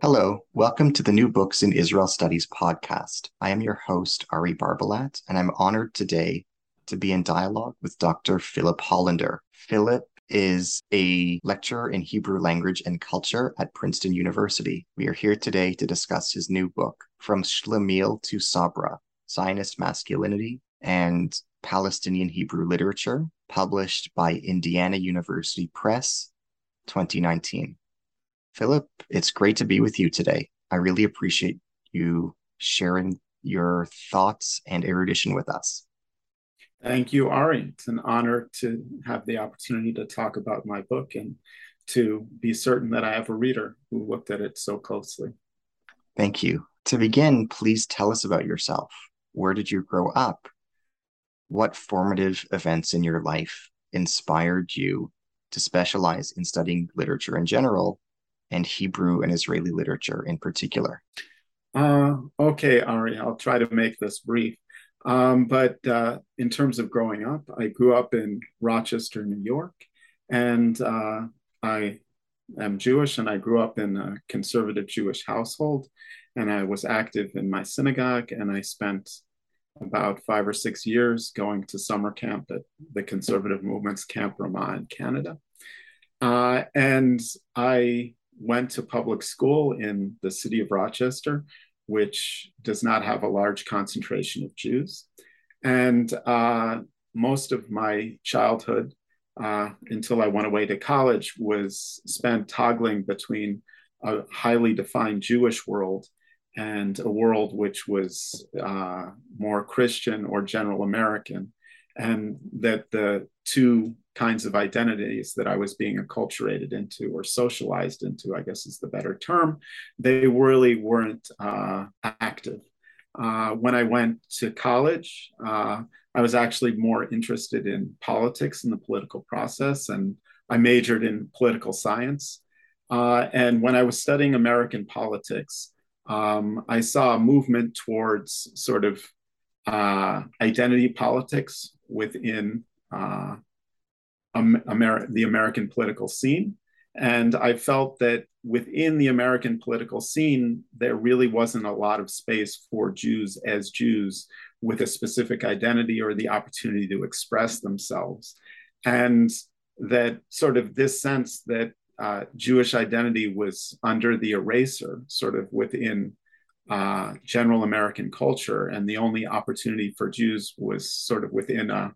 Hello, welcome to the New Books in Israel Studies podcast. I am your host, Ari Barbalat, and I'm honored today to be in dialogue with Dr. Philip Hollander. Philip is a lecturer in Hebrew language and culture at Princeton University. We are here today to discuss his new book, From Shlemiel to Sabra Zionist Masculinity and Palestinian Hebrew Literature, published by Indiana University Press, 2019. Philip, it's great to be with you today. I really appreciate you sharing your thoughts and erudition with us. Thank you, Ari. It's an honor to have the opportunity to talk about my book and to be certain that I have a reader who looked at it so closely. Thank you. To begin, please tell us about yourself. Where did you grow up? What formative events in your life inspired you to specialize in studying literature in general and Hebrew and Israeli literature in particular? Uh, okay, Ari, I'll try to make this brief. Um, but uh, in terms of growing up, I grew up in Rochester, New York, and uh, I am Jewish, and I grew up in a conservative Jewish household, and I was active in my synagogue, and I spent about five or six years going to summer camp at the conservative movement's Camp Ramah in Canada. Uh, and I went to public school in the city of Rochester, which does not have a large concentration of Jews. And uh, most of my childhood, uh, until I went away to college, was spent toggling between a highly defined Jewish world and a world which was uh, more Christian or general American. And that the two kinds of identities that I was being acculturated into or socialized into, I guess is the better term, they really weren't uh, active. Uh, when I went to college, uh, I was actually more interested in politics and the political process, and I majored in political science. Uh, and when I was studying American politics, um, I saw a movement towards sort of uh, identity politics within uh, Amer- the American political scene. And I felt that within the American political scene, there really wasn't a lot of space for Jews as Jews with a specific identity or the opportunity to express themselves. And that sort of this sense that uh, Jewish identity was under the eraser, sort of within uh, general American culture, and the only opportunity for Jews was sort of within a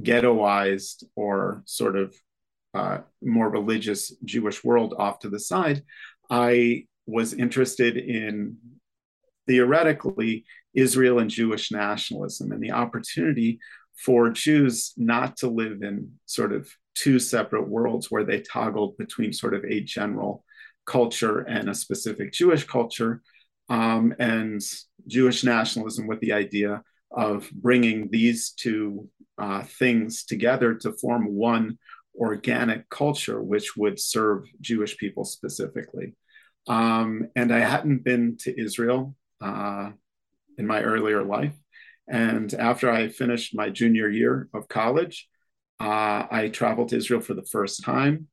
ghettoized or sort of uh, more religious Jewish world off to the side, I was interested in theoretically Israel and Jewish nationalism and the opportunity for Jews not to live in sort of two separate worlds where they toggled between sort of a general culture and a specific Jewish culture, um, and Jewish nationalism with the idea of bringing these two uh, things together to form one organic culture which would serve Jewish people specifically. Um, and I hadn't been to Israel uh, in my earlier life. And after I finished my junior year of college, uh, I traveled to Israel for the first time.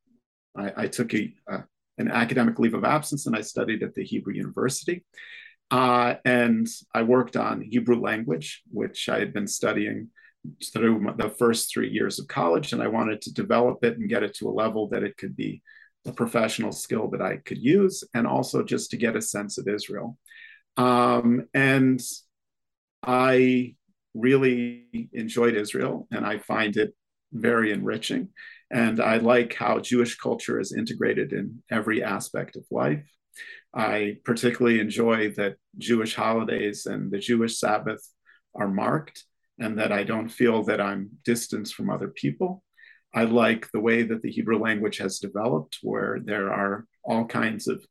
I, I took a, uh, an academic leave of absence and I studied at the Hebrew University. Uh, and I worked on Hebrew language, which I had been studying through the first three years of college. And I wanted to develop it and get it to a level that it could be a professional skill that I could use, and also just to get a sense of Israel. Um, and I really enjoyed Israel, and I find it very enriching. And I like how Jewish culture is integrated in every aspect of life. I particularly enjoy that Jewish holidays and the Jewish Sabbath are marked, and that I don't feel that I'm distanced from other people. I like the way that the Hebrew language has developed, where there are all kinds of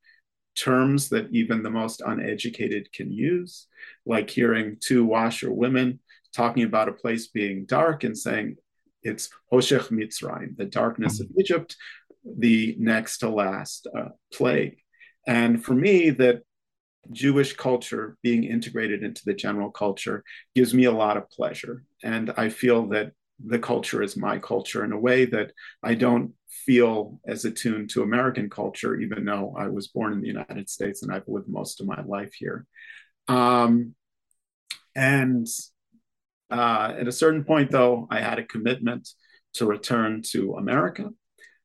terms that even the most uneducated can use, like hearing two washerwomen talking about a place being dark and saying it's Hoshech Mitzrayim, the darkness mm-hmm. of Egypt, the next to last uh, plague. And for me, that Jewish culture being integrated into the general culture gives me a lot of pleasure. And I feel that the culture is my culture in a way that I don't feel as attuned to American culture, even though I was born in the United States and I've lived most of my life here. Um, and uh, at a certain point, though, I had a commitment to return to America.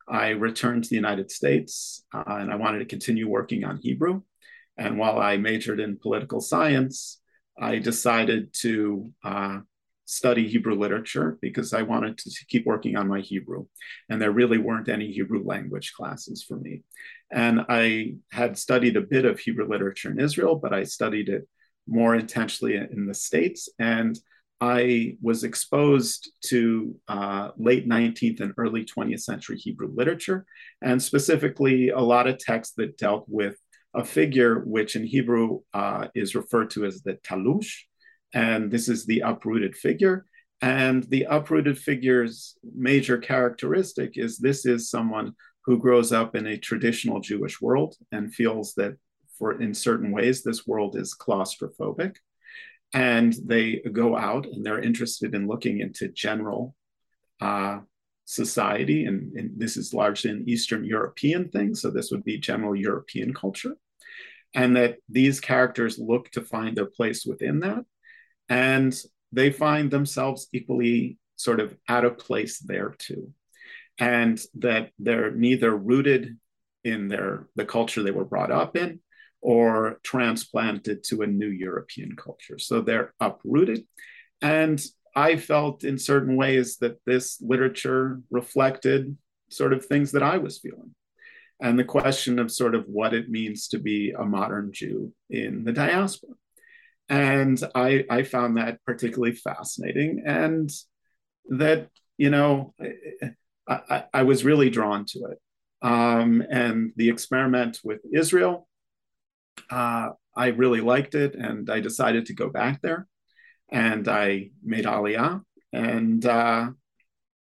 I returned to the United States uh, and I wanted to continue working on Hebrew. And while I majored in political science, I decided to uh, study Hebrew literature because I wanted to keep working on my Hebrew. And there really weren't any Hebrew language classes for me. And I had studied a bit of Hebrew literature in Israel, but I studied it more intentionally in the States. And I was exposed to uh, late 19th and early 20th century Hebrew literature, and specifically a lot of texts that dealt with a figure which in Hebrew uh, is referred to as the talush, and this is the uprooted figure. And the uprooted figure's major characteristic is this is someone who grows up in a traditional Jewish world and feels that for in certain ways this world is claustrophobic. And they go out and they're interested in looking into general uh, society. And, and this is largely an Eastern European thing. So this would be general European culture. And that these characters look to find their place within that. And they find themselves equally sort of out of place there too. And that they're neither rooted in their the culture they were brought up in or transplanted to a new european culture. So they're uprooted. And i felt in certain ways that this literature reflected sort of things that i was feeling and the question of sort of what it means to be a modern jew in the diaspora and I, I found that particularly fascinating. And that, you know, I, I, I was really drawn to it. Um, and the experiment with Israel, uh, I really liked it. And I decided to go back there. And I made Aliyah. And uh,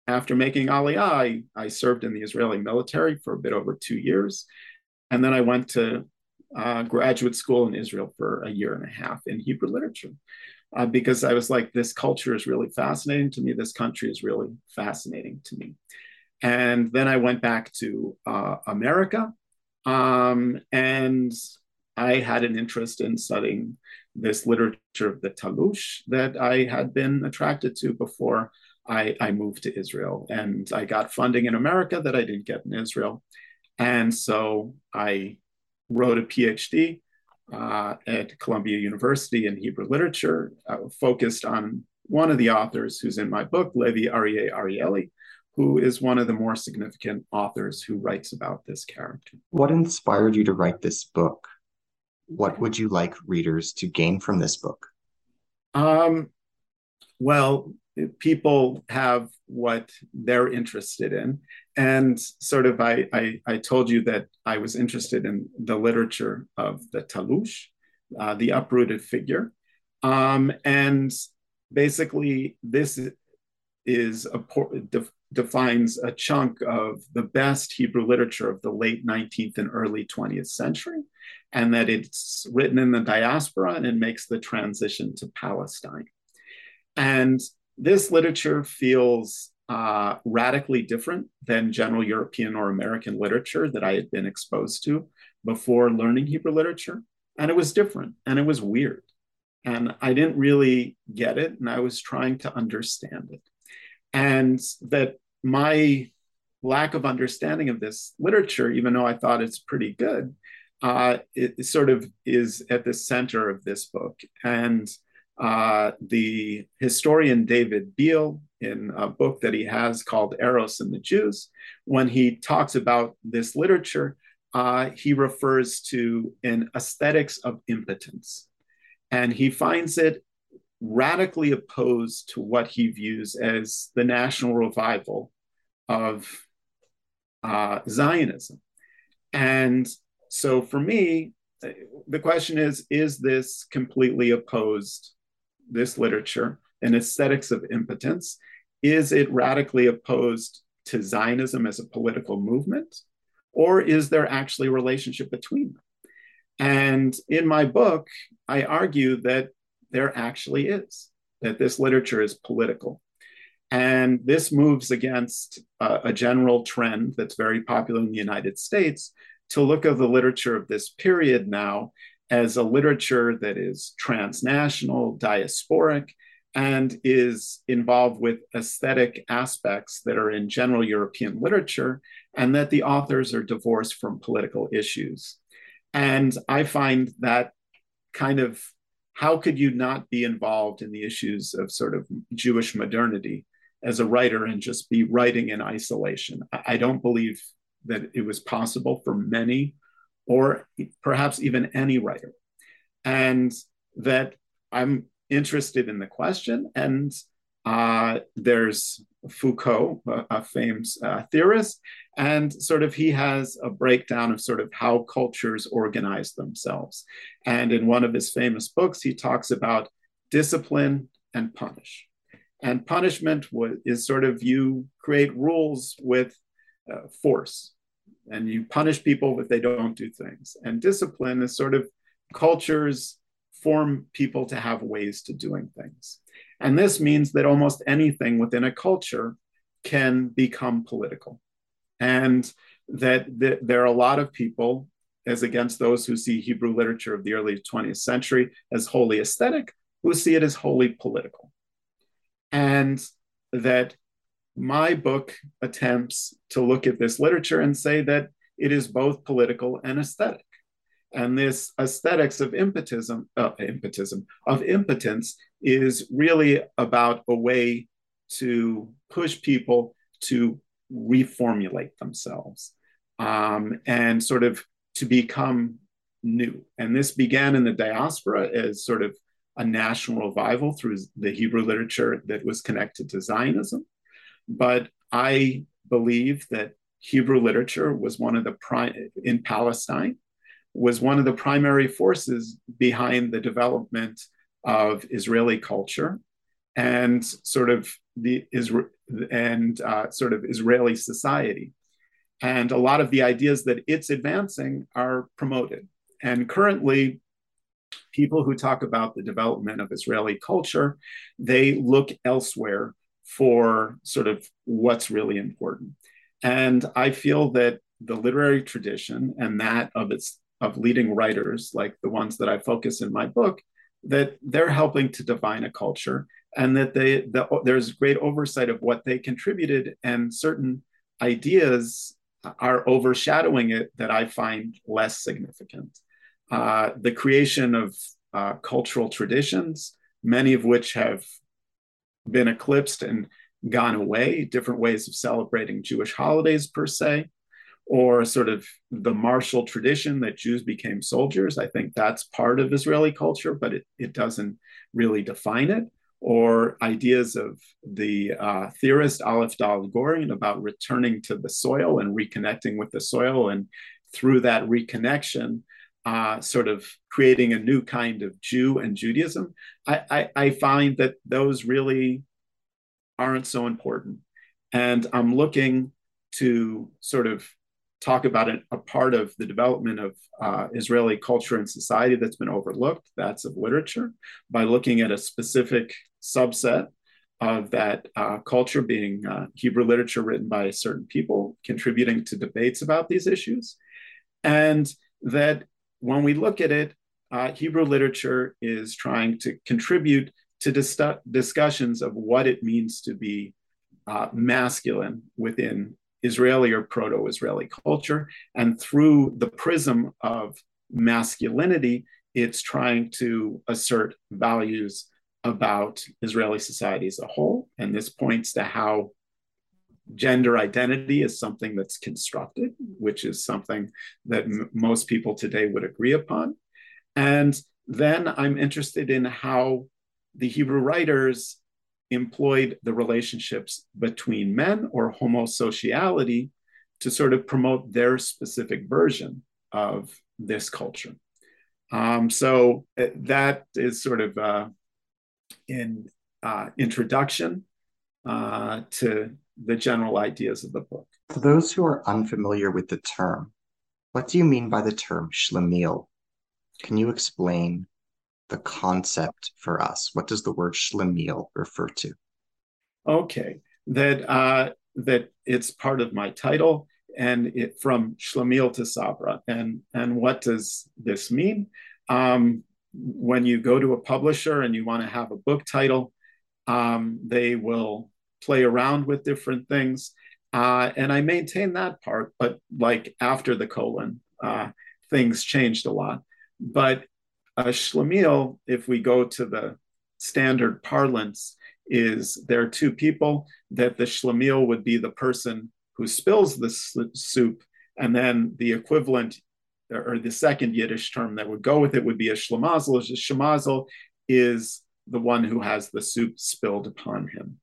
after making Aliyah, I, I served in the Israeli military for a bit over two years. And then I went to uh, graduate school in Israel for a year and a half in Hebrew literature. Uh, because I was like, this culture is really fascinating to me. This country is really fascinating to me. And then I went back to uh, America, um, and I had an interest in studying this literature of the Talush that I had been attracted to before I, I moved to Israel. And I got funding in America that I didn't get in Israel. And so I wrote a PhD uh, at Columbia University in Hebrew literature, uh, focused on one of the authors who's in my book, Levi Aryeh Arieli, who is one of the more significant authors who writes about this character. What inspired you to write this book? What would you like readers to gain from this book? Um, well, people have what they're interested in and sort of I, I, I told you that i was interested in the literature of the talush uh, the uprooted figure um, and basically this is a defines a chunk of the best Hebrew literature of the late 19th and early 20th century, and that it's written in the diaspora and it makes the transition to Palestine. And this literature feels uh, radically different than general European or American literature that I had been exposed to before learning Hebrew literature. And it was different and it was weird. And I didn't really get it, and I was trying to understand it. And that my lack of understanding of this literature, even though I thought it's pretty good, uh, it, sort of is at the center of this book. And uh, the historian David Biale, in a book that he has called Eros and the Jews, when he talks about this literature, uh, he refers to an aesthetics of impotence. And he finds it radically opposed to what he views as the national revival of uh, Zionism. And so for me, the question is is this completely opposed, this literature, and aesthetics of impotence? Is it radically opposed to Zionism as a political movement? Or is there actually a relationship between them? And in my book, I argue that there actually is, that this literature is political. And this moves against uh, a general trend that's very popular in the United States to look at the literature of this period now as a literature that is transnational, diasporic, and is involved with aesthetic aspects that are in general European literature, and that the authors are divorced from political issues. And I find that kind of how could you not be involved in the issues of sort of Jewish modernity as a writer and just be writing in isolation? I don't believe that it was possible for many or perhaps even any writer. And that I'm interested in the question and uh, there's Foucault, a, famous uh, theorist, and sort of he has a breakdown of sort of how cultures organize themselves. And in one of his famous books, he talks about discipline and punish. And punishment was, is sort of you create rules with uh, force, and you punish people if they don't do things. And discipline is sort of cultures form people to have ways to doing things. And this means that almost anything within a culture can become political. And that, that there are a lot of people, as against those who see Hebrew literature of the early 20th century as wholly aesthetic, who see it as wholly political. And that my book attempts to look at this literature and say that it is both political and aesthetic. And this aesthetics of impotism, uh, impotism, of impotence is really about a way to push people to reformulate themselves um, and sort of to become new. And this began in the diaspora as sort of a national revival through the Hebrew literature that was connected to Zionism. But I believe that Hebrew literature was one of the prime in Palestine was one of the primary forces behind the development of Israeli culture and sort of the Isra- and uh, sort of Israeli society. And a lot of the ideas that it's advancing are promoted. And currently, people who talk about the development of Israeli culture, they look elsewhere for sort of what's really important. And I feel that the literary tradition and that of its of leading writers, like the ones that I focus in my book, that they're helping to define a culture and that they the, there's great oversight of what they contributed and certain ideas are overshadowing it that I find less significant. Uh, the creation of uh, cultural traditions, many of which have been eclipsed and gone away, different ways of celebrating Jewish holidays per se, or sort of the martial tradition that Jews became soldiers. I think that's part of Israeli culture, but it, it doesn't really define it. Or ideas of the uh, theorist Aleph Dalet Gordon about returning to the soil and reconnecting with the soil, and through that reconnection, uh, sort of creating a new kind of Jew and Judaism. I, I, I find that those really aren't so important. And I'm looking to sort of talk about a part of the development of uh, Israeli culture and society that's been overlooked, that's of literature, by looking at a specific subset of that uh, culture being uh, Hebrew literature written by certain people, contributing to debates about these issues. And that when we look at it, uh, Hebrew literature is trying to contribute to dis- discussions of what it means to be uh, masculine within Israeli or Proto Israeli culture. And through the prism of masculinity, it's trying to assert values about Israeli society as a whole. And this points to how gender identity is something that's constructed, which is something that m- most people today would agree upon. And then I'm interested in how the Hebrew writers employed the relationships between men or homosociality to sort of promote their specific version of this culture. Um, so uh, that is sort of uh, uh, introduction uh, to the general ideas of the book. For those who are unfamiliar with the term, what do you mean by the term schlemiel? Can you explain the concept for us? What does the word schlemiel refer to? Okay, that uh, that it's part of my title, and it from schlemiel to sabra. And and what does this mean? Um, when you go to a publisher and you want to have a book title, um, they will play around with different things. Uh, and I maintain that part, but like after the colon, uh, things changed a lot. But a schlemiel, if we go to the standard parlance, is there are two people that the schlemiel would be the person who spills the soup, and then the equivalent or the second Yiddish term that would go with it would be a shlemazel. A shemazel is the one who has the soup spilled upon him.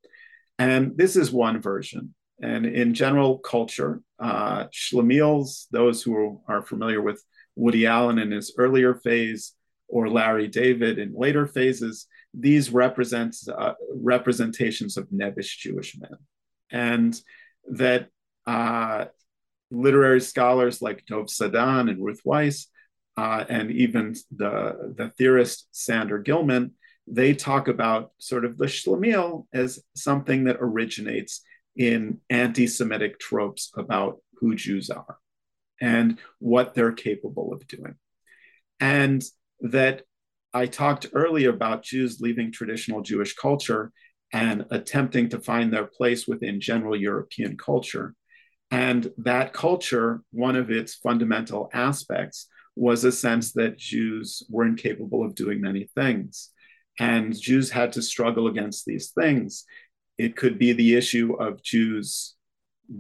And this is one version. And in general culture, uh, schlemiels, those who are familiar with Woody Allen in his earlier phase or Larry David in later phases, these represent uh, representations of nebbish Jewish men. And that uh, literary scholars like Dov Sadan and Ruth Wisse, uh, and even the, the theorist Sander Gilman, they talk about sort of the schlemiel as something that originates in anti Semitic tropes about who Jews are and what they're capable of doing. And that I talked earlier about Jews leaving traditional Jewish culture and attempting to find their place within general European culture. And that culture, one of its fundamental aspects was a sense that Jews were incapable of doing many things. And Jews had to struggle against these things. It could be the issue of Jews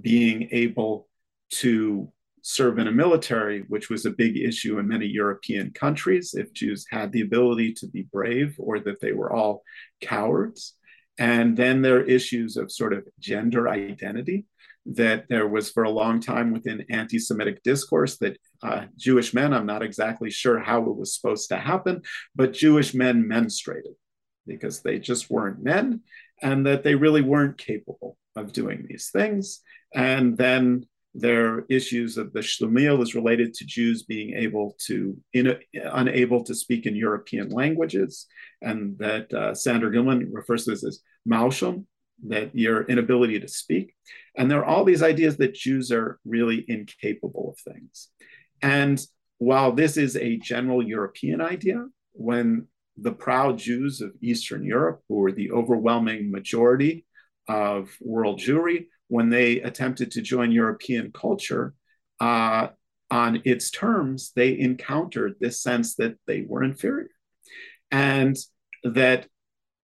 being able to serve in a military, which was a big issue in many European countries, if Jews had the ability to be brave or that they were all cowards. And then there are issues of sort of gender identity that there was for a long time within anti Semitic discourse that uh, Jewish men, I'm not exactly sure how it was supposed to happen, but Jewish men menstruated because they just weren't men and that they really weren't capable of doing these things. And then there are issues of the schlemiel is related to Jews being able to, in, unable to speak in European languages, and that uh, Sander Gilman refers to this as mauscheln, that your inability to speak. And there are all these ideas that Jews are really incapable of things. And while this is a general European idea, when the proud Jews of Eastern Europe, who were the overwhelming majority of world Jewry, when they attempted to join European culture uh, on its terms, they encountered this sense that they were inferior and that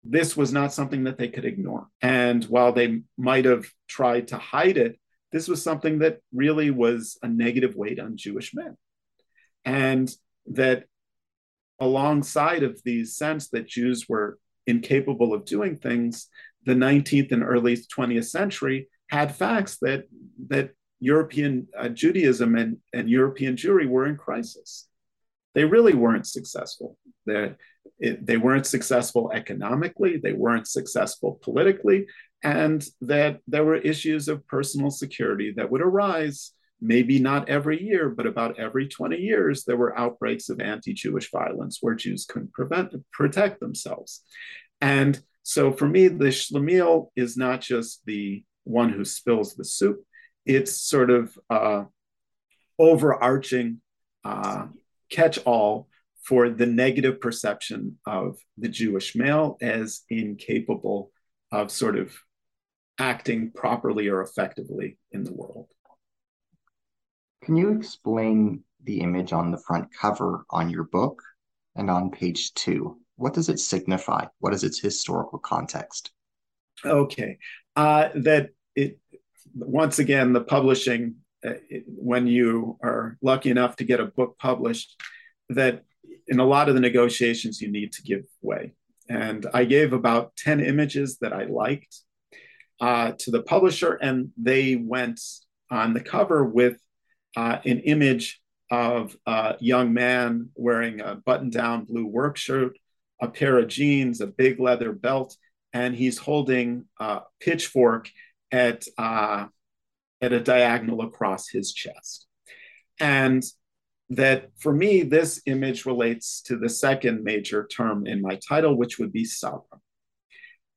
this was not something that they could ignore. And while they might have tried to hide it, this was something that really was a negative weight on Jewish men. And that alongside of the sense that Jews were incapable of doing things, the 19th and early 20th century had facts that that European uh, Judaism and, and European Jewry were in crisis. They really weren't successful. They, it, they weren't successful economically. They weren't successful politically. And that there were issues of personal security that would arise maybe not every year, but about every 20 years, there were outbreaks of anti Jewish violence where Jews couldn't prevent, protect themselves. And so for me, the Shlemiel is not just the one who spills the soup, it's sort of uh, overarching uh, catch all for the negative perception of the Jewish male as incapable of sort of acting properly or effectively in the world. Can you explain the image on the front cover on your book and on page two? What does it signify? What is its historical context? Okay, uh, that it once again the publishing uh, it, when you are lucky enough to get a book published that in a lot of the negotiations you need to give way and i gave about 10 images that i liked uh, to the publisher and they went on the cover with uh, an image of a young man wearing a button down blue work shirt, a pair of jeans, a big leather belt, and he's holding a pitchfork at, uh, at a diagonal across his chest. And that for me, this image relates to the second major term in my title, which would be Sabra.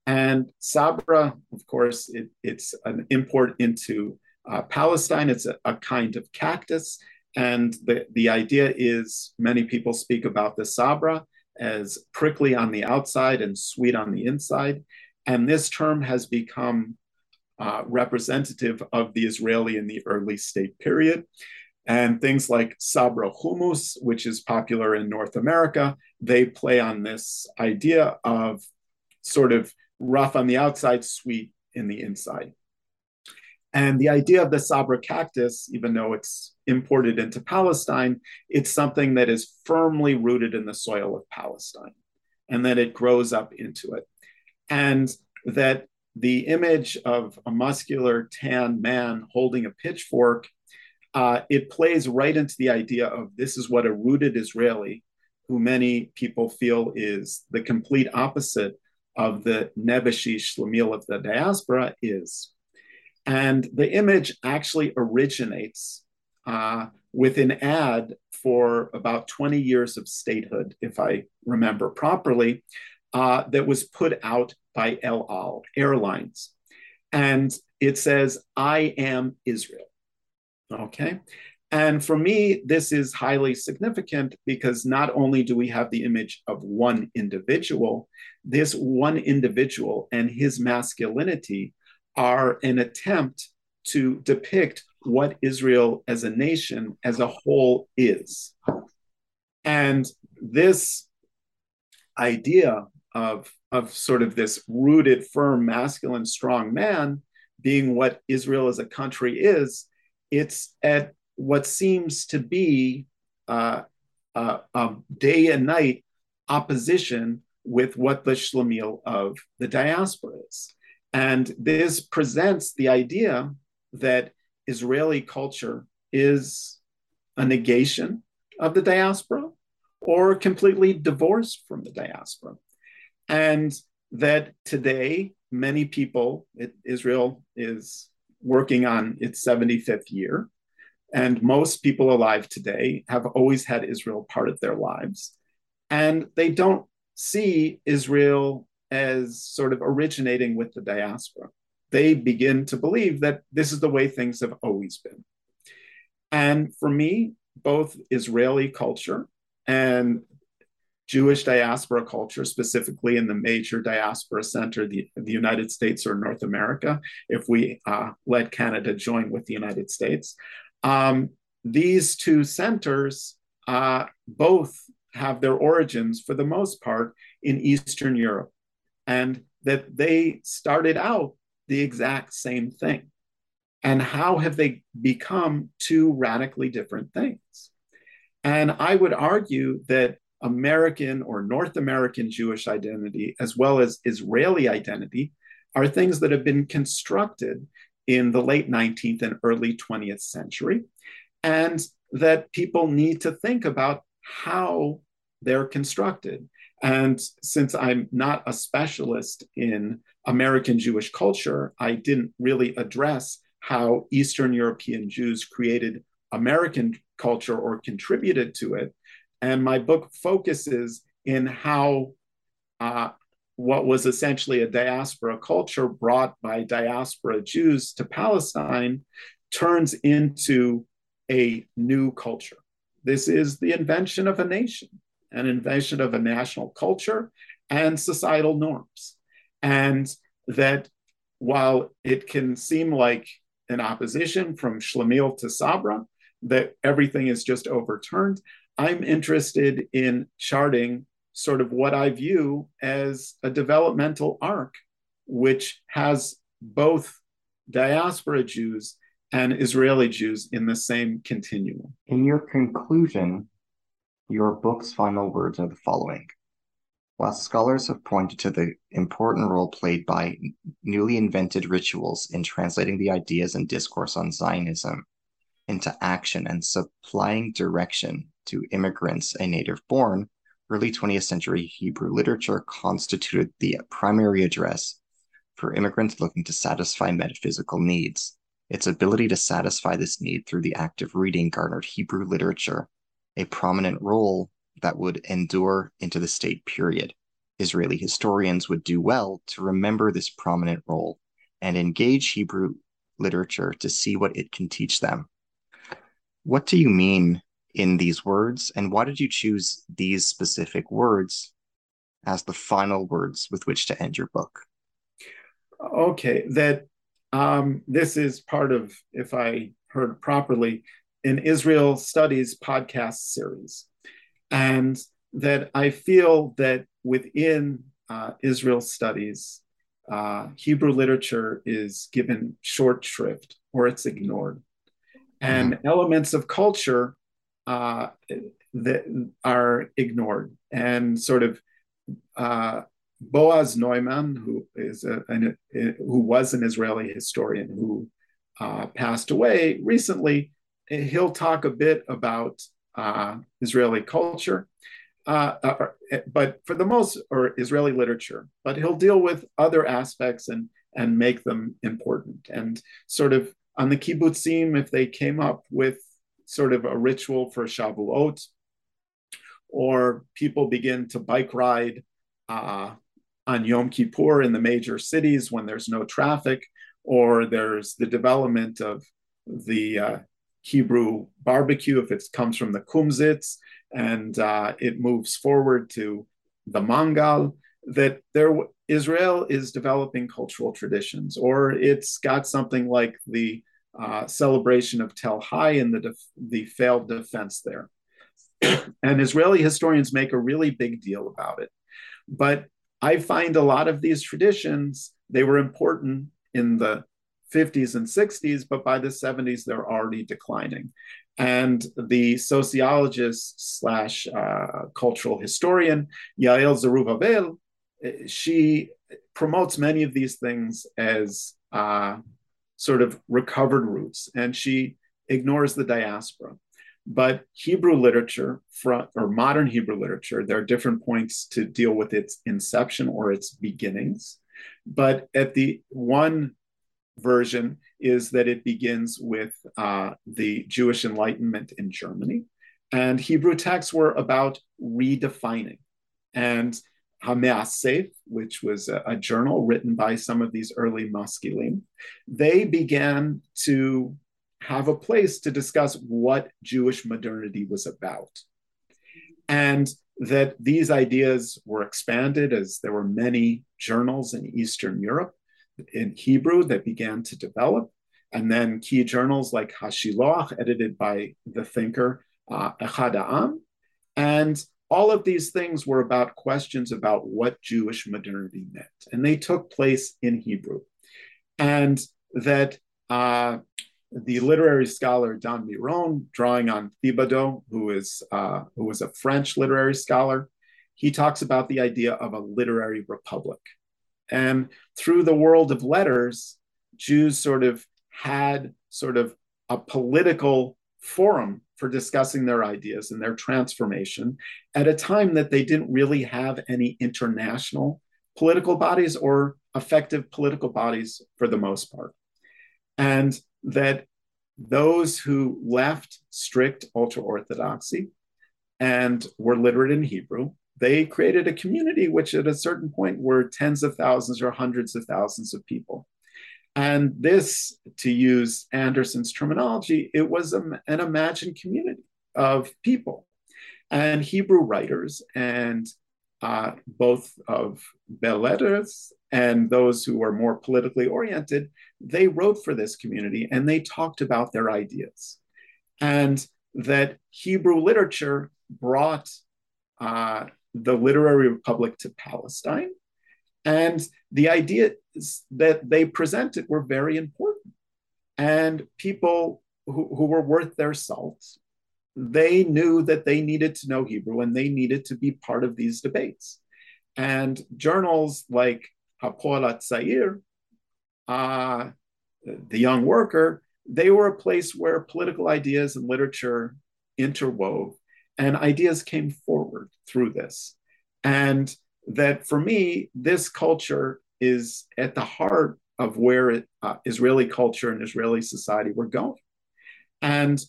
And Sabra, of course, it, it's an import into uh, Palestine. It's a, a, kind of cactus. And the, the idea is many people speak about the sabra as prickly on the outside and sweet on the inside. And this term has become uh, representative of the Israeli in the early state period. And things like Sabra hummus, which is popular in North America, they play on this idea of sort of rough on the outside, sweet in the inside. And the idea of the Sabra cactus, even though it's imported into Palestine, it's something that is firmly rooted in the soil of Palestine and that it grows up into it. And that the image of a muscular tan man holding a pitchfork, uh, it plays right into the idea of this is what a rooted Israeli, who many people feel is the complete opposite of the Nebuchadnezzar Shlemiel of the diaspora, is. And the image actually originates uh, with an ad for about 20 years of statehood, if I remember properly, uh, that was put out by El Al Airlines. And it says, I am Israel. Okay. And for me, this is highly significant because not only do we have the image of one individual, this one individual and his masculinity are an attempt to depict what Israel as a nation, as a whole, is. And this idea of, of sort of this rooted, firm, masculine, strong man being what Israel as a country is, it's at what seems to be uh, uh, day and night opposition with what the Shlemiel of the diaspora is. And this presents the idea that Israeli culture is a negation of the diaspora or completely divorced from the diaspora. And that today, many people, it, Israel is working on its 75th year. And most people alive today have always had Israel part of their lives. And they don't see Israel as sort of originating with the diaspora. They begin to believe that this is the way things have always been. And for me, both Israeli culture and Jewish diaspora culture, specifically in the major diaspora center, the, the United States or North America, if we uh, let Canada join with the United States, um, these two centers uh, both have their origins, for the most part, in Eastern Europe and that they started out the exact same thing. And how have they become two radically different things? And I would argue that American or North American Jewish identity, as well as Israeli identity, are things that have been constructed in the late 19th and early 20th century, and that people need to think about how they're constructed And since I'm not a specialist in American Jewish culture, I didn't really address how Eastern European Jews created American culture or contributed to it. And my book focuses in how uh, what was essentially a diaspora culture brought by diaspora Jews to Palestine turns into a new culture. This is the invention of a nation, an invention of a national culture and societal norms. And that while it can seem like an opposition from Shlemiel to Sabra, that everything is just overturned, I'm interested in charting sort of what I view as a developmental arc, which has both diaspora Jews and Israeli Jews in the same continuum. In your conclusion, your book's final words are the following. While scholars have pointed to the important role played by newly invented rituals in translating the ideas and discourse on Zionism into action and supplying direction to immigrants and native born, early 20th century Hebrew literature constituted the primary address for immigrants looking to satisfy metaphysical needs. Its ability to satisfy this need through the act of reading garnered Hebrew literature a prominent role that would endure into the state period. Israeli historians would do well to remember this prominent role and engage Hebrew literature to see what it can teach them. What do you mean in these words, and why did you choose these specific words as the final words with which to end your book? Okay, that um, this is part of, if I heard properly, an Israel Studies podcast series. And that I feel that within uh, Israel Studies, uh, Hebrew literature is given short shrift or it's ignored. And mm-hmm. elements of culture uh, that are ignored and sort of uh, Boaz Neumann, who is a, an, a, who was an Israeli historian who uh, passed away recently, he'll talk a bit about uh, Israeli culture, uh, but for the most, or Israeli literature. But he'll deal with other aspects and and make them important. And sort of on the kibbutzim, if they came up with sort of a ritual for Shavuot, or people begin to bike ride uh, on Yom Kippur in the major cities when there's no traffic, or there's the development of the uh, Hebrew barbecue if it comes from the kumzitz and uh, it moves forward to the mangal. That there, Israel is developing cultural traditions, or it's got something like the uh, celebration of Tel Hai and the def- the failed defense there. and Israeli historians make a really big deal about it. But I find a lot of these traditions, they were important in the 50s and 60s, but by the 70s, they're already declining. And the sociologist slash uh, cultural historian, Yael Zerubavel, she promotes many of these things as uh, sort of recovered roots, and she ignores the diaspora. But Hebrew literature, or modern Hebrew literature, there are different points to deal with its inception or its beginnings. But at the one version is that it begins with uh, the Jewish Enlightenment in Germany. And Hebrew texts were about redefining. And Hameasef, which was a, a, journal written by some of these early Maskilim, they began to have a place to discuss what Jewish modernity was about. And that these ideas were expanded as there were many journals in Eastern Europe in Hebrew that began to develop. And then key journals like Hashiloach, edited by the thinker uh, Echad Ha'am. And all of these things were about questions about what Jewish modernity meant. And they took place in Hebrew. And that uh, the literary scholar Dan Miron, drawing on Thibaudet, who is uh, who was a French literary scholar, he talks about the idea of a literary republic. And through the world of letters, Jews sort of had sort of a political forum for discussing their ideas and their transformation at a time that they didn't really have any international political bodies or effective political bodies for the most part. And that those who left strict ultra orthodoxy and were literate in Hebrew, they created a community which at a certain point were tens of thousands or hundreds of thousands of people. And this, to use Anderson's terminology, it was a, an imagined community of people and Hebrew writers and uh, both of Belles and those who were more politically oriented, they wrote for this community and they talked about their ideas. And that Hebrew literature brought uh, the literary republic to Palestine. And the ideas that they presented were very important. And people who, who were worth their salt, they knew that they needed to know Hebrew and they needed to be part of these debates. And journals like Hapoel Hatzair, uh, the young worker, they were a place where political ideas and literature interwove and ideas came forward through this. And that for me, this culture is at the heart of where it, uh, Israeli culture and Israeli society were going. And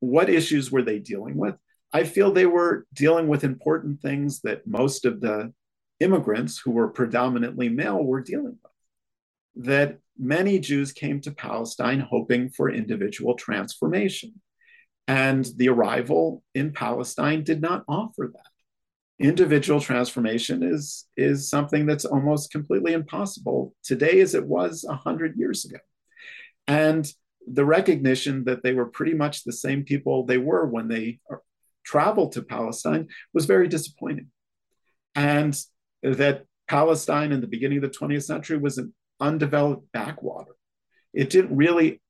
what issues were they dealing with? I feel they were dealing with important things that most of the immigrants who were predominantly male were dealing with. That many Jews came to Palestine hoping for individual transformation. And the arrival in Palestine did not offer that. Individual transformation is, is something that's almost completely impossible today as it was 100 years ago. And the recognition that they were pretty much the same people they were when they uh, traveled to Palestine was very disappointing. And that Palestine in the beginning of the 20th century was an undeveloped backwater. It didn't really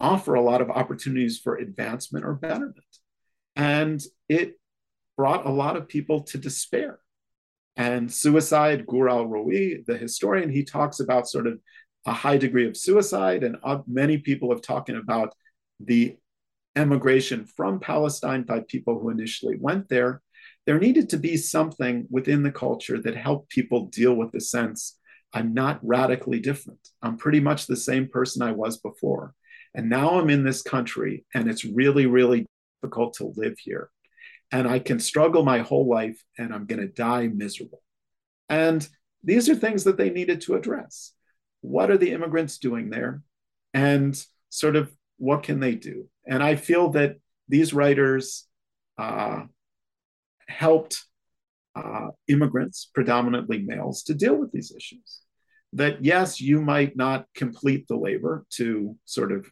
offer a lot of opportunities for advancement or betterment. And it brought a lot of people to despair. And suicide, Gur Alroey, the historian, he talks about sort of a high degree of suicide. And uh, many people have talking about the emigration from Palestine by people who initially went there. There needed to be something within the culture that helped people deal with the sense I'm not radically different. I'm pretty much the same person I was before. And now I'm in this country and it's really, really difficult to live here. And I can struggle my whole life and I'm going to die miserable. And these are things that they needed to address. What are the immigrants doing there? And sort of what can they do? And I feel that these writers uh, helped uh, immigrants, predominantly males, to deal with these issues. That yes, you might not complete the labor to sort of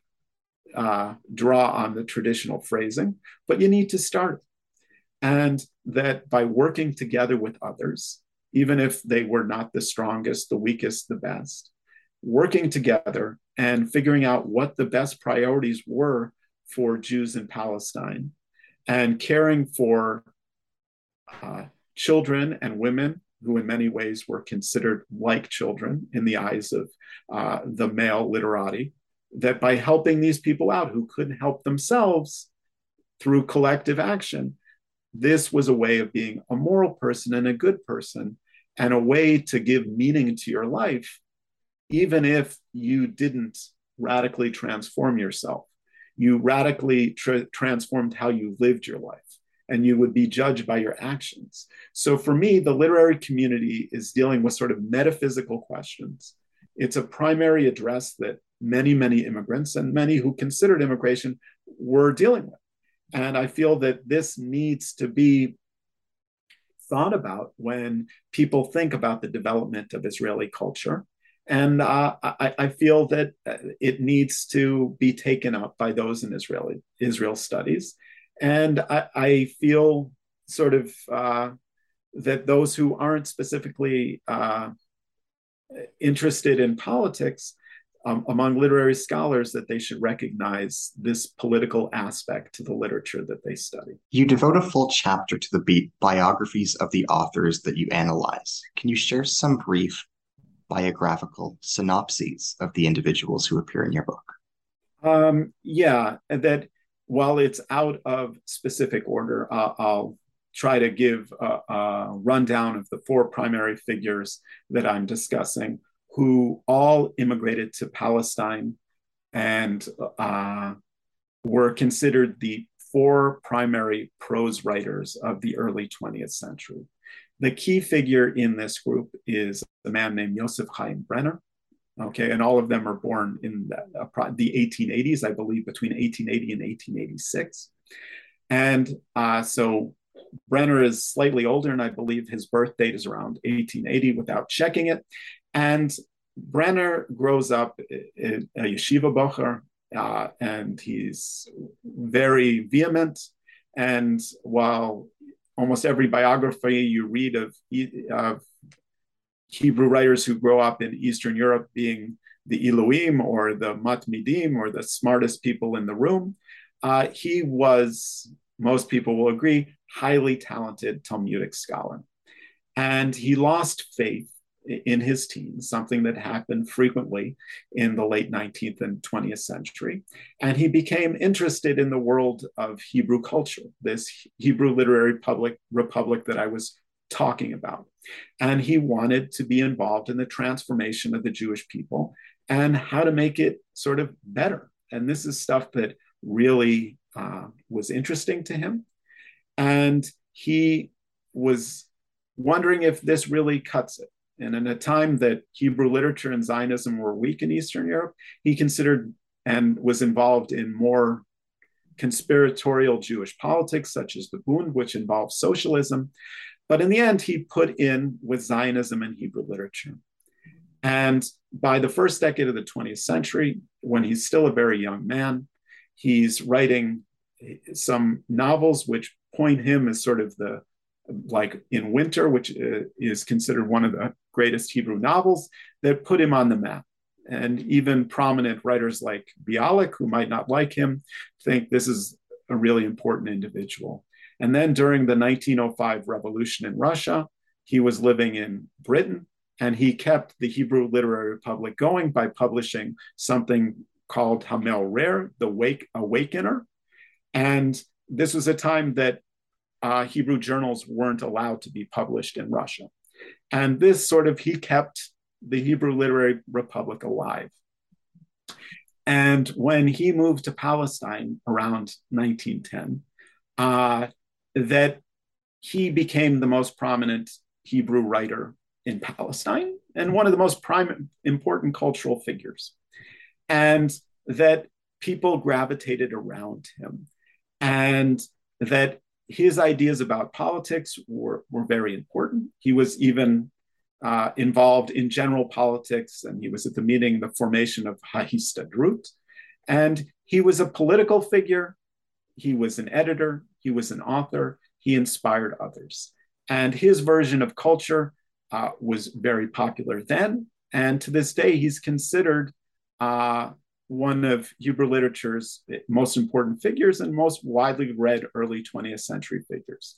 uh, draw on the traditional phrasing, but you need to start. And that by working together with others, even if they were not the strongest, the weakest, the best, working together and figuring out what the best priorities were for Jews in Palestine and caring for uh, children and women who in many ways were considered like children in the eyes of uh, the male literati that by helping these people out who couldn't help themselves through collective action, this was a way of being a moral person and a good person and a way to give meaning to your life, even if you didn't radically transform yourself. You radically tra- transformed how you lived your life and you would be judged by your actions. So for me, the literary community is dealing with sort of metaphysical questions. It's a primary address that many, many immigrants and many who considered immigration were dealing with. And I feel that this needs to be thought about when people think about the development of Israeli culture. And uh, I, I, feel that uh, it needs to be taken up by those in Israeli Israel studies. And I, I feel sort of uh, that those who aren't specifically uh, interested in politics um, among literary scholars that they should recognize this political aspect to the literature that they study. You devote a full chapter to the biographies of the authors that you analyze. Can you share some brief biographical synopses of the individuals who appear in your book? Um, yeah, that while it's out of specific order, uh, I'll try to give a, a, rundown of the four primary figures that I'm discussing, who all immigrated to Palestine and uh, were considered the four primary prose writers of the early 20th century. The key figure in this group is a man named Joseph Chaim Brenner. Okay, and all of them are born in the, uh, the 1880s, I believe, between 1880 and 1886. And uh, so Brenner is slightly older, and I believe his birth date is around 1880 without checking it. And Brenner grows up a yeshiva bocher, uh, and he's very vehement. And while almost every biography you read of, of Hebrew writers who grow up in Eastern Europe being the illuyim or the Matmidim or the smartest people in the room, uh, he was, most people will agree, highly talented Talmudic scholar. And he lost faith in his teens, something that happened frequently in the late 19th and 20th century. And he became interested in the world of Hebrew culture, this Hebrew literary public republic that I was talking about. And he wanted to be involved in the transformation of the Jewish people and how to make it sort of better. And this is stuff that really uh, was interesting to him. And he was wondering if this really cuts it. And in a time that Hebrew literature and Zionism were weak in Eastern Europe, he considered and was involved in more conspiratorial Jewish politics, such as the Bund, which involved socialism. But in the end, he put in with Zionism and Hebrew literature. And by the first decade of the 20th century, when he's still a very young man, he's writing some novels which point him as sort of the like in Winter, which uh, is considered one of the greatest Hebrew novels, that put him on the map. And even prominent writers like Bialik, who might not like him, think this is a really important individual. And then during the 1905 revolution in Russia, he was living in Britain and he kept the Hebrew Literary Republic going by publishing something called HaMe'orer, the Wake Awakener. And this was a time that uh, Hebrew journals weren't allowed to be published in Russia. And this sort of, he kept the Hebrew Literary Republic alive. And when he moved to Palestine around 1910, uh, that he became the most prominent Hebrew writer in Palestine and one of the most prime, important cultural figures. And that people gravitated around him. And that his ideas about politics were, were very important. He was even uh, involved in general politics, and he was at the meeting, the formation of Hahistadrut. And he was a political figure. He was an editor. He was an author. He inspired others. And his version of culture uh, was very popular then. And to this day, he's considered uh, one of Hebrew literature's most important figures and most widely read early 20th century figures.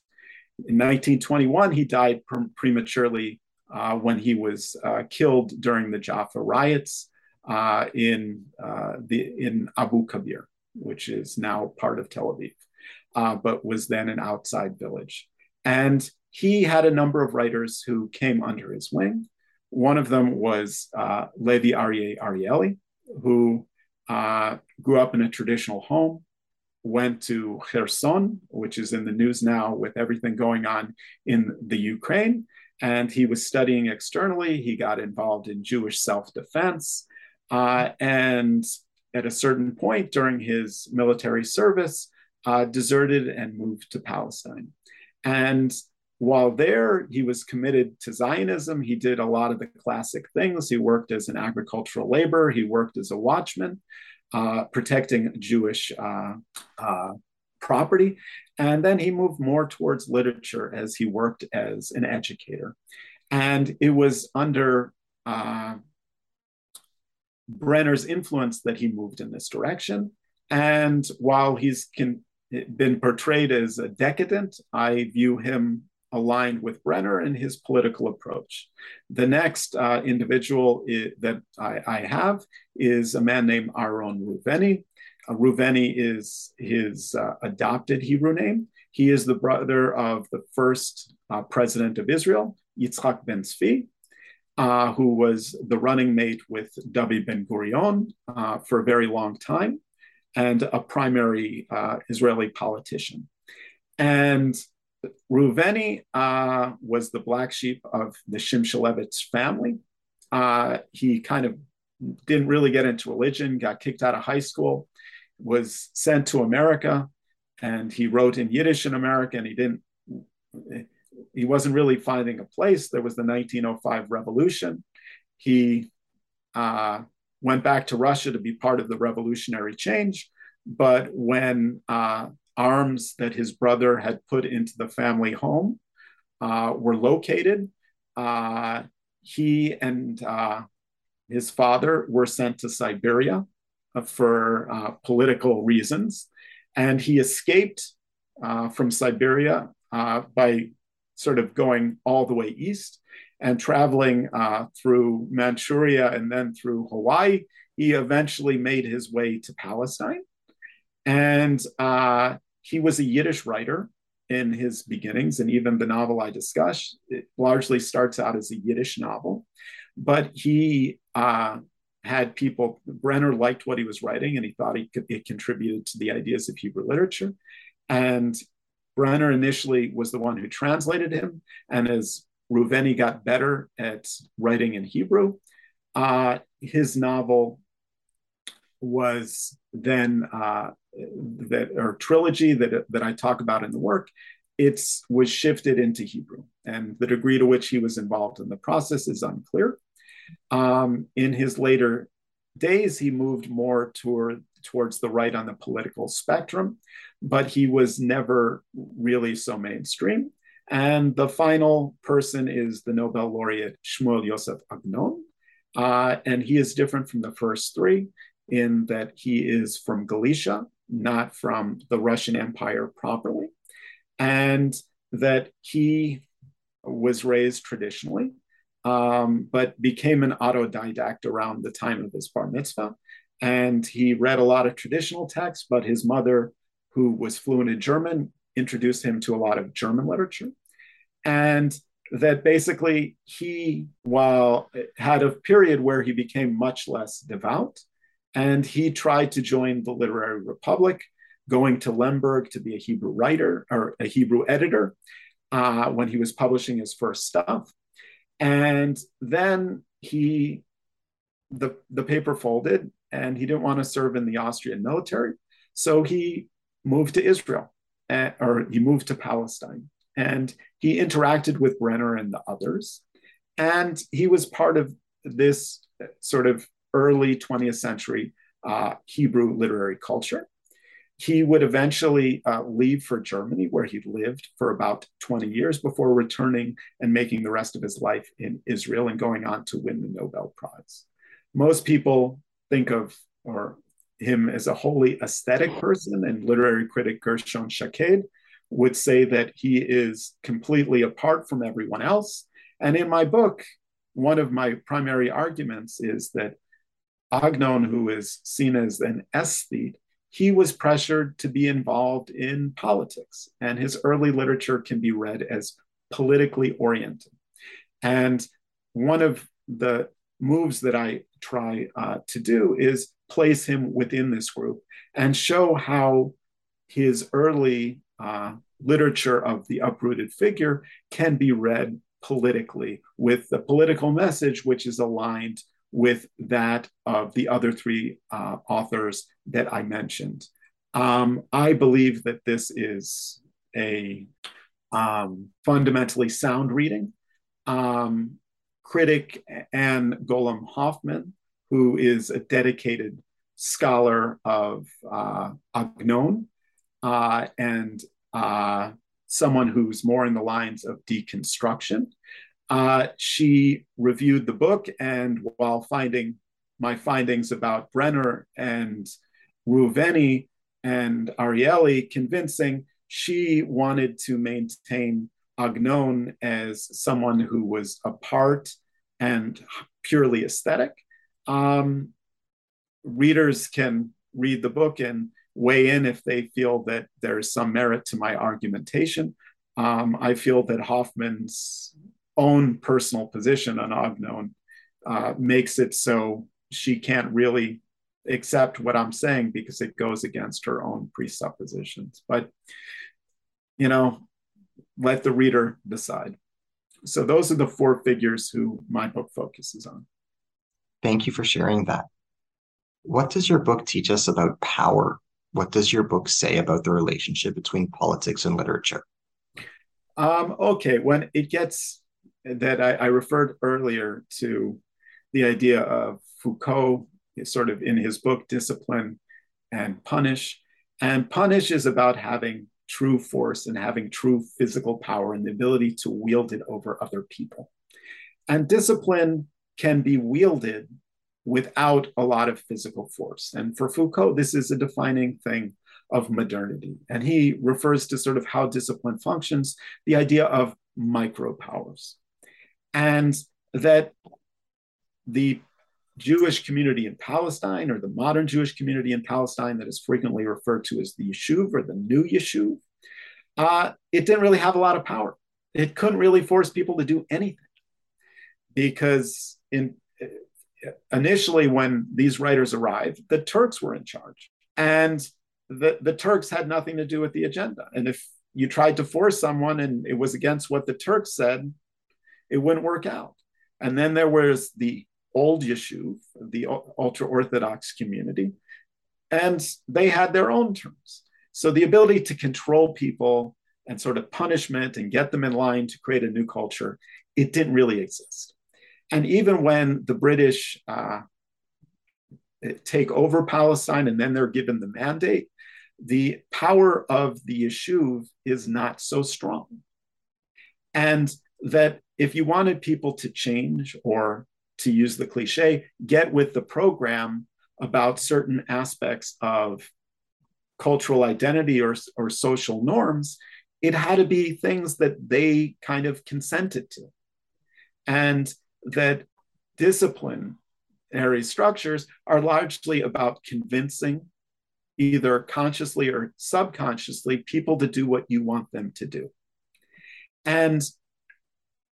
In 1921, he died pre- prematurely uh, when he was uh, killed during the Jaffa riots uh, in, uh, the, in Abu Kabir, which is now part of Tel Aviv uh, but was then an outside village. And he had a number of writers who came under his wing. One of them was uh, Levi Aryeh Arieli, who uh, grew up in a traditional home, went to Kherson, which is in the news now with everything going on in the Ukraine. And he was studying externally. He got involved in Jewish self defense. Uh, and at a certain point during his military service, uh, deserted and moved to Palestine. And while there, he was committed to Zionism. He did a lot of the classic things. He worked as an agricultural laborer, he worked as a watchman, uh, protecting Jewish uh, uh, property. And then he moved more towards literature as he worked as an educator. And it was under uh, Brenner's influence that he moved in this direction. And while he's can, been portrayed as a decadent, I view him aligned with Brenner and his political approach. The next uh, individual that I, I, have is a man named Aaron Reuveni. Ruveni is his uh, adopted Hebrew name. He is the brother of the first uh, president of Israel, Yitzhak Ben Zvi, uh, who was the running mate with David Ben Gurion uh, for a very long time and a primary uh, Israeli politician. And Reuveni uh, was the black sheep of the Shimshilevitz family. Uh, he kind of didn't really get into religion, got kicked out of high school, was sent to America, and he wrote in Yiddish in America, and he didn't he wasn't really finding a place. There was the 1905 revolution. He uh, went back to Russia to be part of the revolutionary change. But when uh, arms that his brother had put into the family home uh, were located, uh, he and uh, his father were sent to Siberia uh, for political reasons. And he escaped from Siberia by sort of going all the way east and traveling uh, through Manchuria and then through Hawaii. He eventually made his way to Palestine. And uh, he was a Yiddish writer in his beginnings, and even the novel I discuss it largely starts out as a Yiddish novel. But he uh, had people, Brenner liked what he was writing, and he thought he could, it contributed to the ideas of Hebrew literature. And Brenner initially was the one who translated him, and as Reuveni got better at writing in Hebrew, uh, his novel was then uh, that or trilogy that that I talk about in the work. It was shifted into Hebrew, and the degree to which he was involved in the process is unclear. Um, in his later days, he moved more toward towards the right on the political spectrum, but he was never really so mainstream. And the final person is the Nobel laureate Shmuel Yosef Agnon. Uh, and he is different from the first three in that he is from Galicia, not from the Russian Empire properly, and that he was raised traditionally, um, but became an autodidact around the time of his bar mitzvah. And he read a lot of traditional texts, but his mother who was fluent in German, introduced him to a lot of German literature. And that basically he, while had a period where he became much less devout, and he tried to join the Literary Republic, going to Lemberg to be a Hebrew writer or a Hebrew editor uh, when he was publishing his first stuff. And then he, the, the paper folded and he didn't want to serve in the Austrian military. So he moved to Israel, uh, or he moved to Palestine, and he interacted with Brenner and the others, and he was part of this sort of early 20th century uh, Hebrew literary culture. He would eventually uh, leave for Germany, where he lived for about 20 years before returning and making the rest of his life in Israel and going on to win the Nobel Prize. Most people think of or him as a wholly aesthetic person, and literary critic Gershon Shaked would say that he is completely apart from everyone else. And in my book, one of my primary arguments is that Agnon, who is seen as an aesthete, he was pressured to be involved in politics, and his early literature can be read as politically oriented. And one of the moves that I try uh, to do is place him within this group and show how his early uh, literature of the uprooted figure can be read politically with the political message which is aligned with that of the other three uh, authors that I mentioned. Um, I believe that this is a um, fundamentally sound reading. Um, critic Anne Golomb Hoffman who is a dedicated scholar of uh, Agnon uh, and uh, someone who's more in the lines of deconstruction. Uh, she reviewed the book, and while finding my findings about Brenner and Reuveni and Arieli convincing, she wanted to maintain Agnon as someone who was apart and purely aesthetic um, readers can read the book and weigh in if they feel that there's some merit to my argumentation. Um, I feel that Hoffman's own personal position on Agnon uh, makes it so she can't really accept what I'm saying because it goes against her own presuppositions. But, you know, let the reader decide. So those are the four figures who my book focuses on. Thank you for sharing that. What does your book teach us about power? What does your book say about the relationship between politics and literature? Um, okay, when it gets that I, I referred earlier to the idea of Foucault, sort of in his book, Discipline and Punish. And Punish is about having true force and having true physical power and the ability to wield it over other people. And discipline can be wielded without a lot of physical force. And for Foucault, this is a defining thing of modernity. And he refers to sort of how discipline functions, the idea of micro powers. And that the Jewish community in Palestine or the modern Jewish community in Palestine that is frequently referred to as the Yishuv or the new Yishuv, uh, it didn't really have a lot of power. It couldn't really force people to do anything because in initially when these writers arrived, the Turks were in charge, and the the Turks had nothing to do with the agenda. And if you tried to force someone and it was against what the Turks said, it wouldn't work out. And then there was the old Yishuv, the ultra Orthodox community, and they had their own terms. So the ability to control people and sort of punishment and get them in line to create a new culture, it didn't really exist. And even when the British uh, take over Palestine and then they're given the mandate, the power of the Yishuv is not so strong. And that if you wanted people to change or to use the cliche, get with the program about certain aspects of cultural identity or, or social norms, it had to be things that they kind of consented to. And that disciplinary structures are largely about convincing, either consciously or subconsciously, people to do what you want them to do. And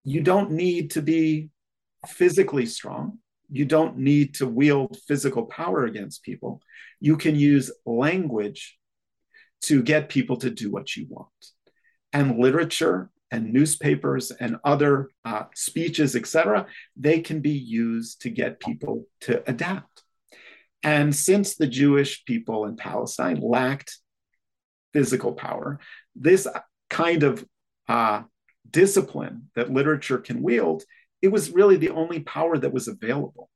you don't need to be physically strong. You don't need to wield physical power against people. You can use language to get people to do what you want. And literature and newspapers and other uh, speeches, etc., they can be used to get people to adapt. And since the Jewish people in Palestine lacked physical power, this kind of uh, discipline that literature can wield, it was really the only power that was available.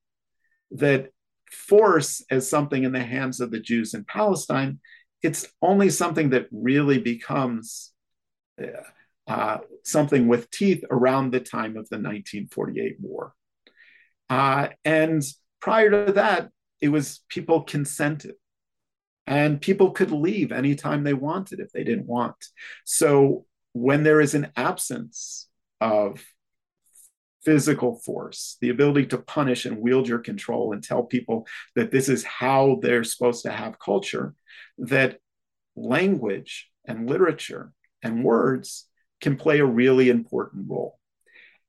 That force as something in the hands of the Jews in Palestine, it's only something that really becomes uh, uh, something with teeth around the time of the 1948 war. Uh, and prior to that, it was people consented and people could leave anytime they wanted if they didn't want. So when there is an absence of physical force, the ability to punish and wield your control and tell people that this is how they're supposed to have culture, that language and literature and words can play a really important role.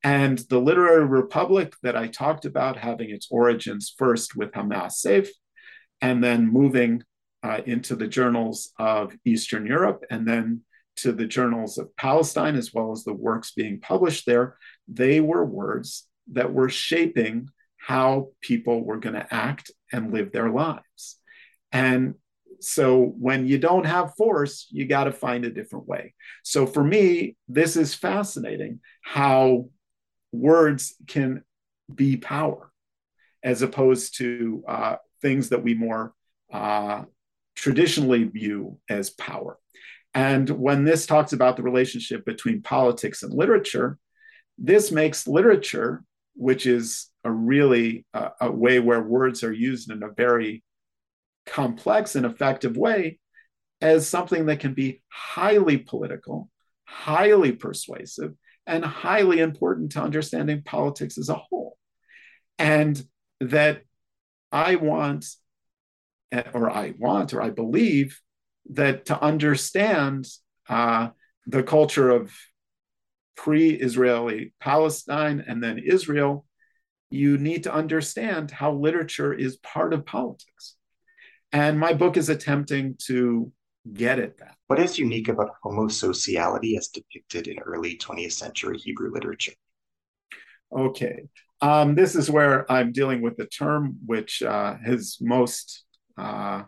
And the literary republic that I talked about having its origins first with HaMa'asef and then moving uh, into the journals of Eastern Europe and then to the journals of Palestine, as well as the works being published there, they were words that were shaping how people were going to act and live their lives. And so when you don't have force, you got to find a different way. So for me, this is fascinating how words can be power as opposed to uh, things that we more uh, traditionally view as power. And when this talks about the relationship between politics and literature, this makes literature, which is a really uh, a way where words are used in a very complex and effective way as something that can be highly political, highly persuasive, and highly important to understanding politics as a whole. And that I want or I want, or I believe that to understand uh, the culture of pre Israeli Palestine and then Israel, you need to understand how literature is part of politics. And my book is attempting to get at that. What is unique about homosociality as depicted in early 20th century Hebrew literature? Okay. Um, this is where I'm dealing with the term which uh, is most uh,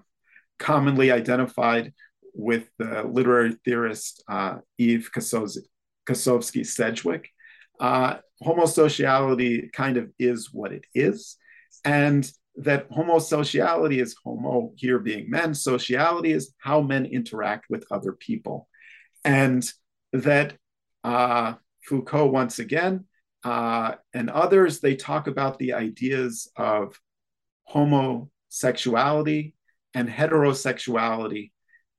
commonly identified with the literary theorist uh, Eve Kosofsky Sedgwick. Uh, homosociality kind of is what it is. And that homosociality is homo here being men, sociality is how men interact with other people. And that uh, Foucault, once again, uh, and others, they talk about the ideas of homosexuality and heterosexuality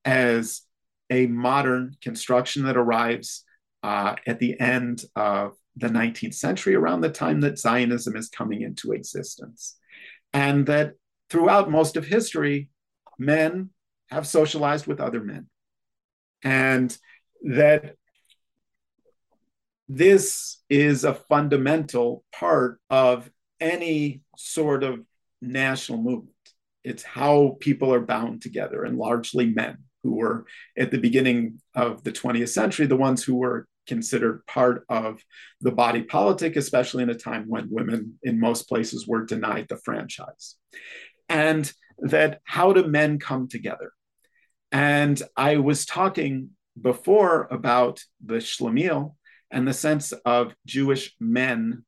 as a modern construction that arrives uh, at the end of the 19th century, around the time that Zionism is coming into existence. And that throughout most of history, men have socialized with other men. And that this is a fundamental part of any sort of national movement. It's how people are bound together, and largely men who were at the beginning of the 20th century, the ones who were considered part of the body politic, especially in a time when women in most places were denied the franchise. And that how do men come together? And I was talking before about the Shlemiel and the sense of Jewish men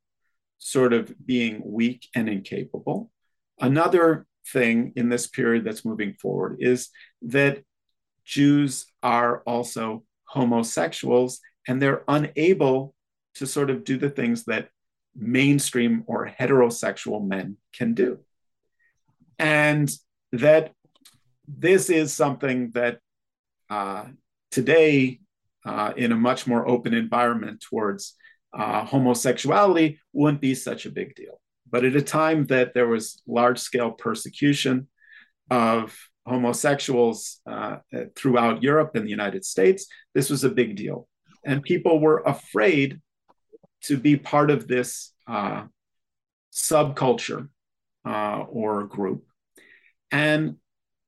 sort of being weak and incapable. Another thing in this period that's moving forward is that Jews are also homosexuals and they're unable to sort of do the things that mainstream or heterosexual men can do. And that this is something that uh, today, uh, in a much more open environment towards uh, homosexuality, wouldn't be such a big deal. But at a time that there was large scale persecution of homosexuals uh, throughout Europe and the United States, this was a big deal and people were afraid to be part of this uh, subculture uh, or group. And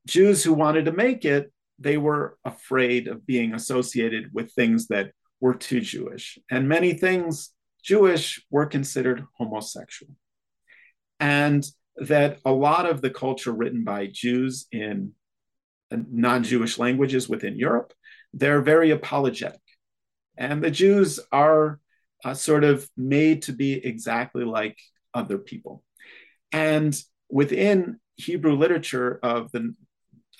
Jews who wanted to make it, they were afraid of being associated with things that were too Jewish. And many things Jewish were considered homosexual. And that a lot of the culture written by Jews in non Jewish languages within Europe, they're very apologetic and the Jews are uh, sort of made to be exactly like other people. And within Hebrew literature of the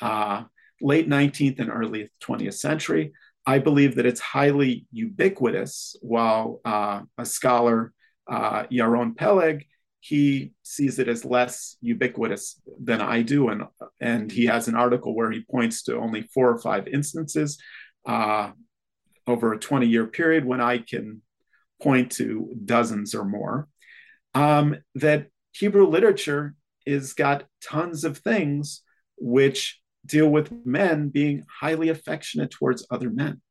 uh, late 19th and early 20th century, I believe that it's highly ubiquitous, while uh, a scholar, uh, Yaron Peleg, he sees it as less ubiquitous than I do. And, and he has an article where he points to only four or five instances. Uh, over a 20 year period when I can point to dozens or more, um, that Hebrew literature is got tons of things which deal with men being highly affectionate towards other men.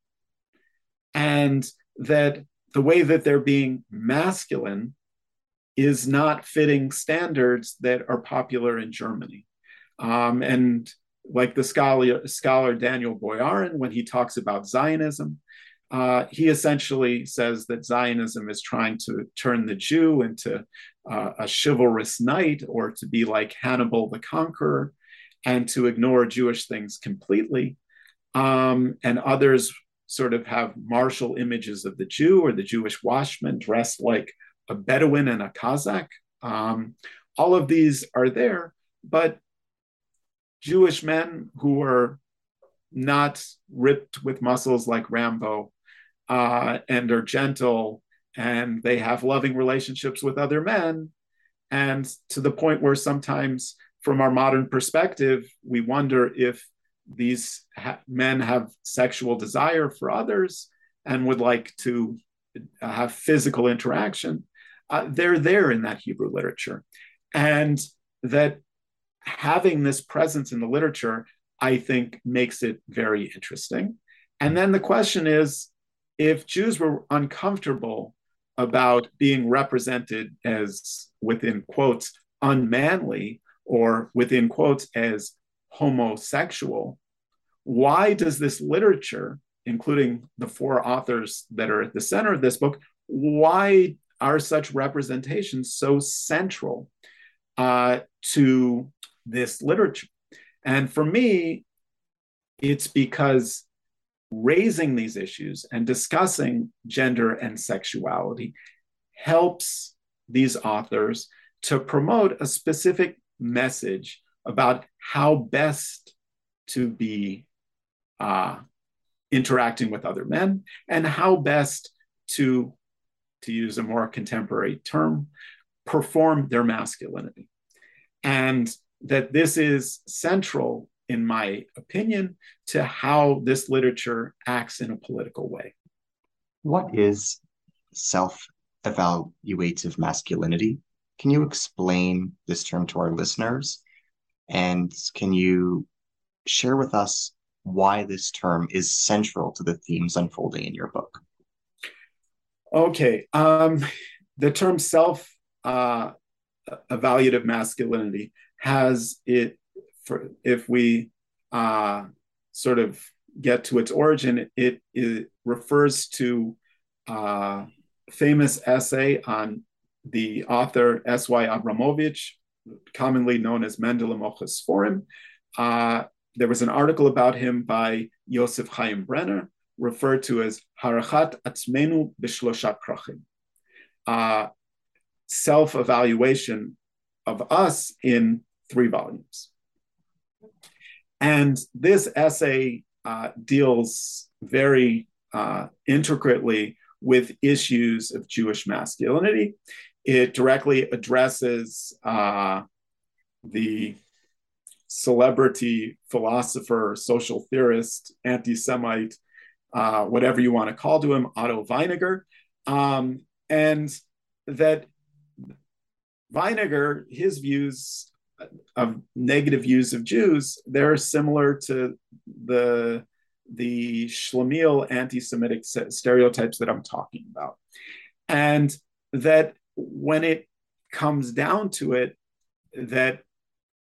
And that the way that they're being masculine is not fitting standards that are popular in Germany. Um, and like the scholar, scholar Daniel Boyarin, when he talks about Zionism, uh, he essentially says that Zionism is trying to turn the Jew into uh, a chivalrous knight or to be like Hannibal the Conqueror and to ignore Jewish things completely. Um, and others sort of have martial images of the Jew or the Jewish watchman dressed like a Bedouin and a Cossack. Um, all of these are there, but Jewish men who are not ripped with muscles like Rambo uh, and are gentle and they have loving relationships with other men. And to the point where sometimes, from our modern perspective, we wonder if these ha- men have sexual desire for others and would like to have physical interaction. Uh, they're there in that Hebrew literature. And that having this presence in the literature, I think, makes it very interesting. And then the question is if Jews were uncomfortable about being represented as, within quotes, unmanly or within quotes, as homosexual, why does this literature, including the four authors that are at the center of this book, why are such representations so central uh, to this literature? And for me, it's because raising these issues and discussing gender and sexuality helps these authors to promote a specific message about how best to be uh, interacting with other men and how best to, to use a more contemporary term, perform their masculinity. And that this is central in my opinion, to how this literature acts in a political way. What is self evaluative masculinity? Can you explain this term to our listeners? And can you share with us why this term is central to the themes unfolding in your book? Okay. Um, the term self uh, evaluative masculinity has it for if we uh, sort of get to its origin, it, it refers to a uh, famous essay on the author S.Y. Abramovich, commonly known as Mendele Mocher Sforim. Uh, there was an article about him by Yosef Chaim Brenner, referred to as Harachat Atzmenu Bishlosha Krachim, uh, self evaluation of us in three volumes. And this essay uh, deals very uh, intricately with issues of Jewish masculinity. It directly addresses uh, the celebrity philosopher, social theorist, anti Semite, uh, whatever you want to call to him, Otto Weininger. Um, and that Weininger, his views of negative views of Jews, they're similar to the the Schlemiel anti-Semitic stereotypes that I'm talking about, and that when it comes down to it, that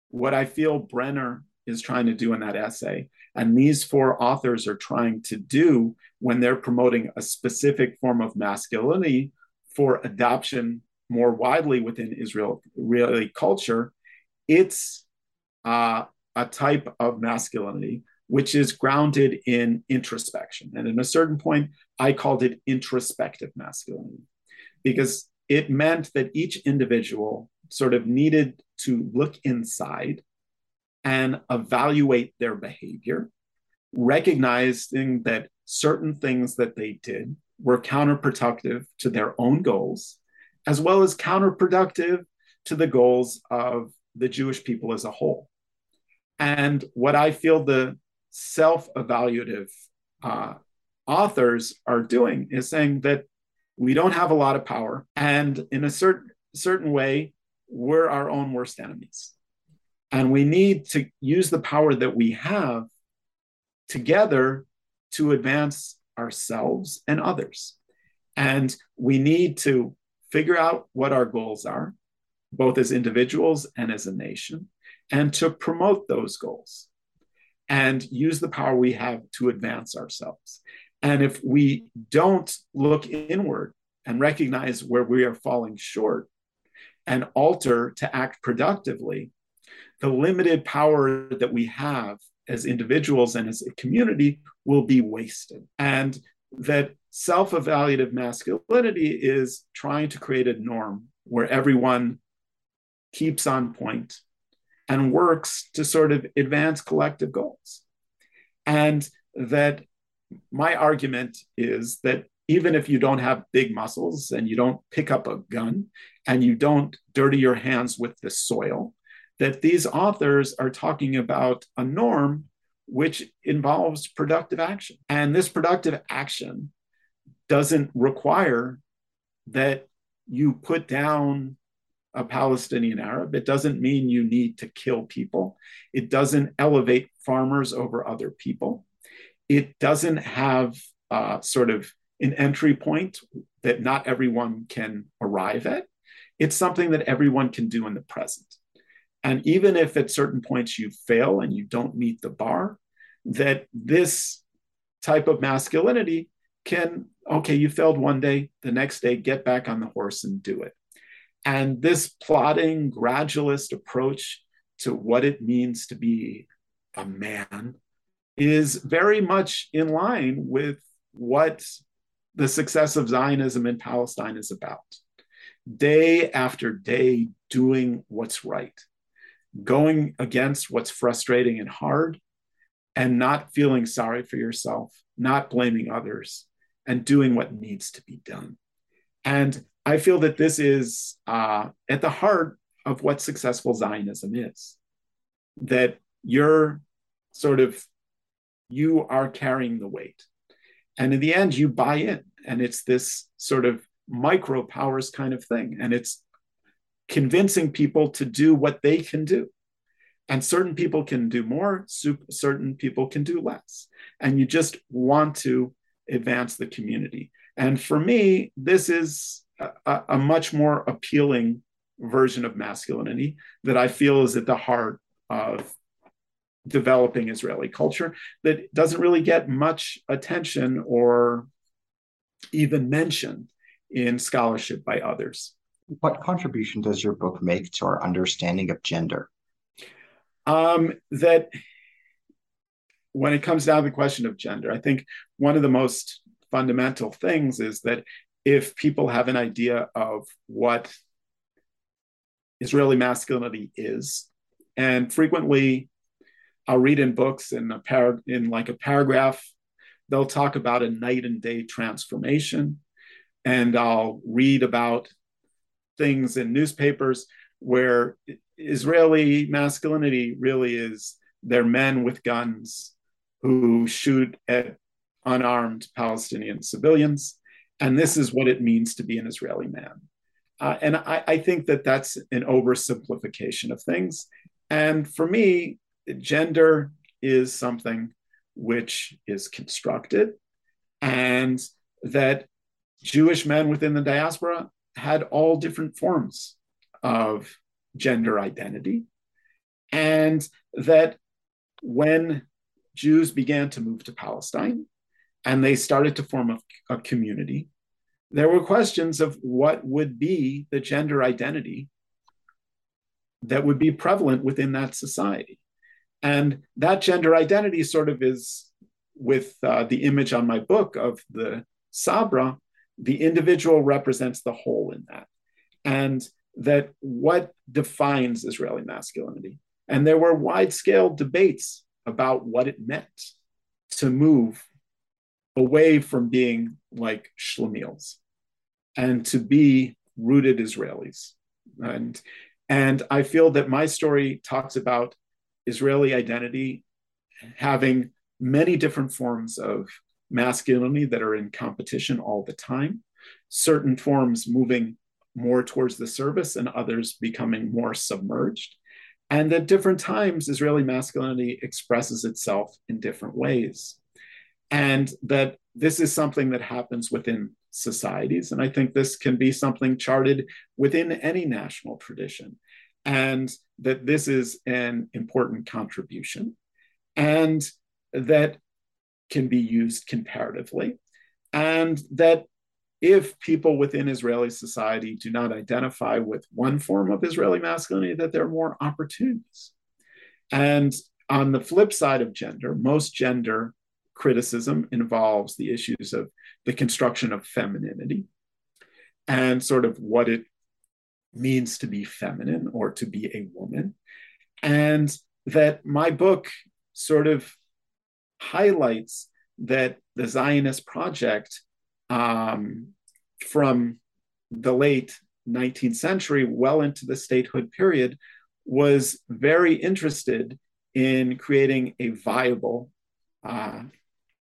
what I feel Brenner is trying to do in that essay, and these four authors are trying to do when they're promoting a specific form of masculinity for adoption more widely within Israel, Israeli culture, it's uh, a type of masculinity which is grounded in introspection. And at a certain point, I called it introspective masculinity because it meant that each individual sort of needed to look inside and evaluate their behavior, recognizing that certain things that they did were counterproductive to their own goals, as well as counterproductive to the goals of the Jewish people as a whole. And what I feel the self evaluative uh, authors are doing is saying that we don't have a lot of power. And in a certain, certain way, we're our own worst enemies. And we need to use the power that we have together to advance ourselves and others. And we need to figure out what our goals are both as individuals and as a nation, and to promote those goals and use the power we have to advance ourselves. And if we don't look inward and recognize where we are falling short and alter to act productively, the limited power that we have as individuals and as a community will be wasted. And that self evaluative masculinity is trying to create a norm where everyone keeps on point and works to sort of advance collective goals. And that my argument is that even if you don't have big muscles and you don't pick up a gun and you don't dirty your hands with the soil, that these authors are talking about a norm which involves productive action. And this productive action doesn't require that you put down a Palestinian Arab. It doesn't mean you need to kill people. It doesn't elevate farmers over other people. It doesn't have uh, sort of an entry point that not everyone can arrive at. It's something that everyone can do in the present. And even if at certain points you fail and you don't meet the bar, that this type of masculinity can, okay, you failed one day, the next day, get back on the horse and do it. And this plotting, gradualist approach to what it means to be a man is very much in line with what the success of Zionism in Palestine is about. Day after day, doing what's right, going against what's frustrating and hard, and not feeling sorry for yourself, not blaming others, and doing what needs to be done. And I feel that this is uh, at the heart of what successful Zionism is. That you're sort of, you are carrying the weight. And in the end, you buy in. And it's this sort of micro powers kind of thing. And it's convincing people to do what they can do. And certain people can do more, certain people can do less. And you just want to advance the community. And for me, this is a, a, much more appealing version of masculinity that I feel is at the heart of developing Israeli culture that doesn't really get much attention or even mention in scholarship by others. What contribution does your book make to our understanding of gender? Um, that when it comes down to the question of gender, I think one of the most fundamental things is that if people have an idea of what Israeli masculinity is, and frequently I'll read in books in a par- in like a paragraph, they'll talk about a night and day transformation, and I'll read about things in newspapers where Israeli masculinity really is they're men with guns who shoot at unarmed Palestinian civilians. And this is what it means to be an Israeli man. Uh, and I, I think that that's an oversimplification of things. And for me, gender is something which is constructed, and that Jewish men within the diaspora had all different forms of gender identity. And that when Jews began to move to Palestine and they started to form a, a community, there were questions of what would be the gender identity that would be prevalent within that society. And that gender identity sort of is with uh, the image on my book of the Sabra, the individual represents the whole in that. And that what defines Israeli masculinity? And there were wide scale debates about what it meant to move away from being like Shlemiels and to be rooted Israelis. And, and I feel that my story talks about Israeli identity having many different forms of masculinity that are in competition all the time, certain forms moving more towards the service and others becoming more submerged. And at different times, Israeli masculinity expresses itself in different ways. And that this is something that happens within societies. And I think this can be something charted within any national tradition. And that this is an important contribution. And that can be used comparatively. And that if people within Israeli society do not identify with one form of Israeli masculinity, that there are more opportunities. And on the flip side of gender, most gender criticism involves the issues of the construction of femininity and sort of what it means to be feminine or to be a woman. And that my book sort of highlights that the Zionist project um, from the late 19th century well into the statehood period was very interested in creating a viable, uh,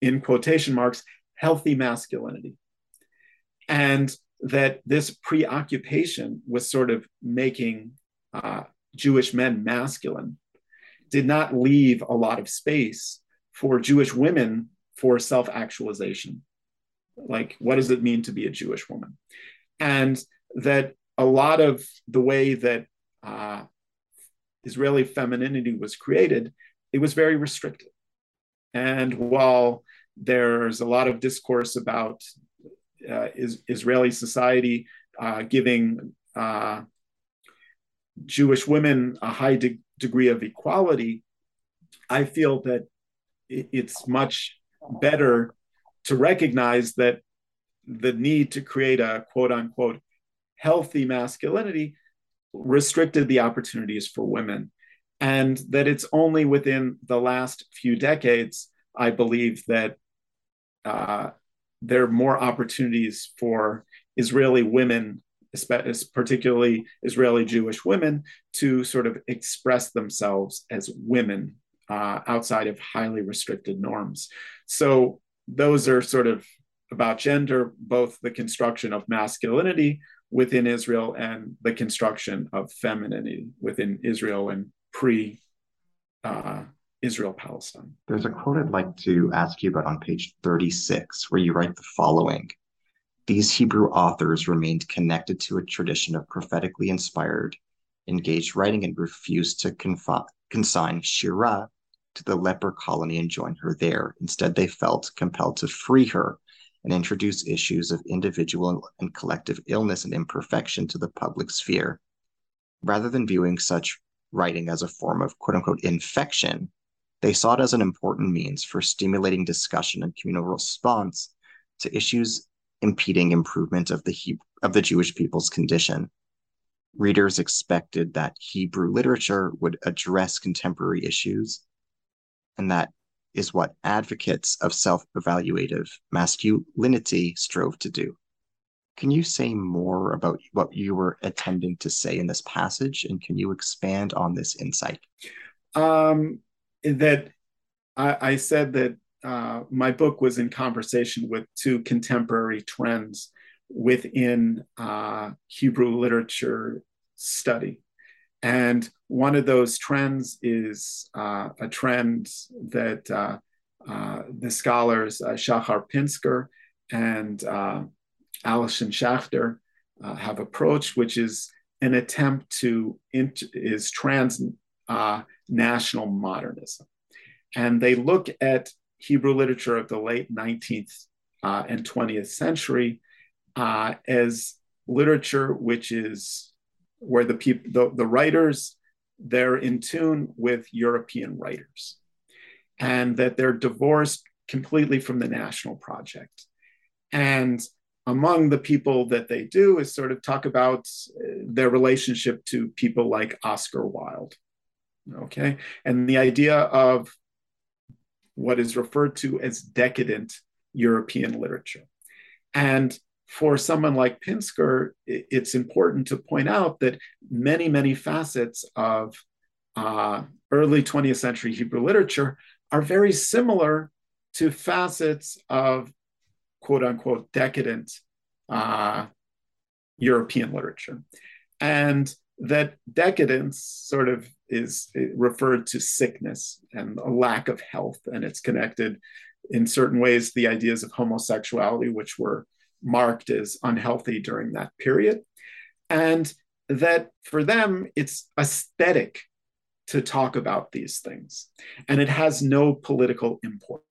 in quotation marks, healthy masculinity. And that this preoccupation with sort of making uh, Jewish men masculine did not leave a lot of space for Jewish women for self actualization. Like, what does it mean to be a Jewish woman? And that a lot of the way that uh, Israeli femininity was created, it was very restricted. And while there's a lot of discourse about uh, is, Israeli society uh, giving uh, Jewish women a high de- degree of equality, I feel that it's much better to recognize that the need to create a quote unquote healthy masculinity restricted the opportunities for women. And that it's only within the last few decades, I believe, that uh, there are more opportunities for Israeli women, particularly Israeli Jewish women, to sort of express themselves as women uh, outside of highly restricted norms. So those are sort of about gender, both the construction of masculinity within Israel and the construction of femininity within Israel and pre uh, Israel Palestine. There's a quote I'd like to ask you about on page 36, where you write the following These Hebrew authors remained connected to a tradition of prophetically inspired, engaged writing and refused to confi- consign Shira to the leper colony and join her there. Instead, they felt compelled to free her and introduce issues of individual and collective illness and imperfection to the public sphere. Rather than viewing such writing as a form of quote unquote infection, they saw it as an important means for stimulating discussion and communal response to issues impeding improvement of the he- of the Jewish people's condition. Readers expected that Hebrew literature would address contemporary issues, and that is what advocates of self-evaluative masculinity strove to do. Can you say more about what you were attempting to say in this passage, and can you expand on this insight? Um, that I, I said that uh, my book was in conversation with two contemporary trends within uh, Hebrew literature study. And one of those trends is uh, a trend that uh, uh, the scholars uh, Shachar Pinsker and Allison Schachter have approached, which is an attempt to int- is trans uh, national modernism. And they look at Hebrew literature of the late 19th uh, and 20th century uh, as literature which is where the people, the, the writers, they're in tune with European writers, and that they're divorced completely from the national project. And among the people that they do is sort of talk about uh, their relationship to people like Oscar Wilde Okay. And the idea of what is referred to as decadent European literature. And for someone like Pinsker, it's important to point out that many, many facets of uh, early 20th century Hebrew literature are very similar to facets of quote unquote decadent uh, European literature. And that decadence sort of is referred to sickness and a lack of health, and it's connected in certain ways the ideas of homosexuality, which were marked as unhealthy during that period, and that for them it's aesthetic to talk about these things, and it has no political import.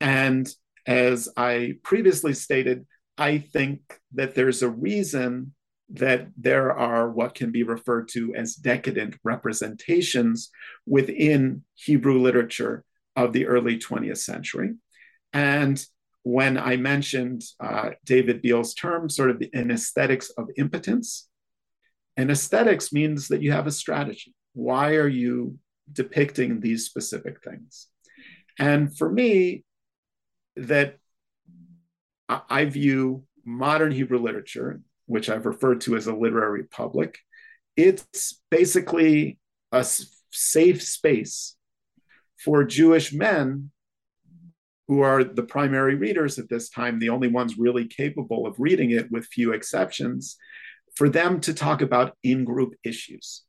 And as I previously stated, I think that there's a reason that there are what can be referred to as decadent representations within Hebrew literature of the early 20th century. And when I mentioned uh, David Biale's term, sort of an aesthetics of impotence, and aesthetics means that you have a strategy. Why are you depicting these specific things? And for me, that I view modern Hebrew literature, which I've referred to as a literary public, it's basically a safe space for Jewish men who are the primary readers at this time, the only ones really capable of reading it, with few exceptions, for them to talk about in group issues.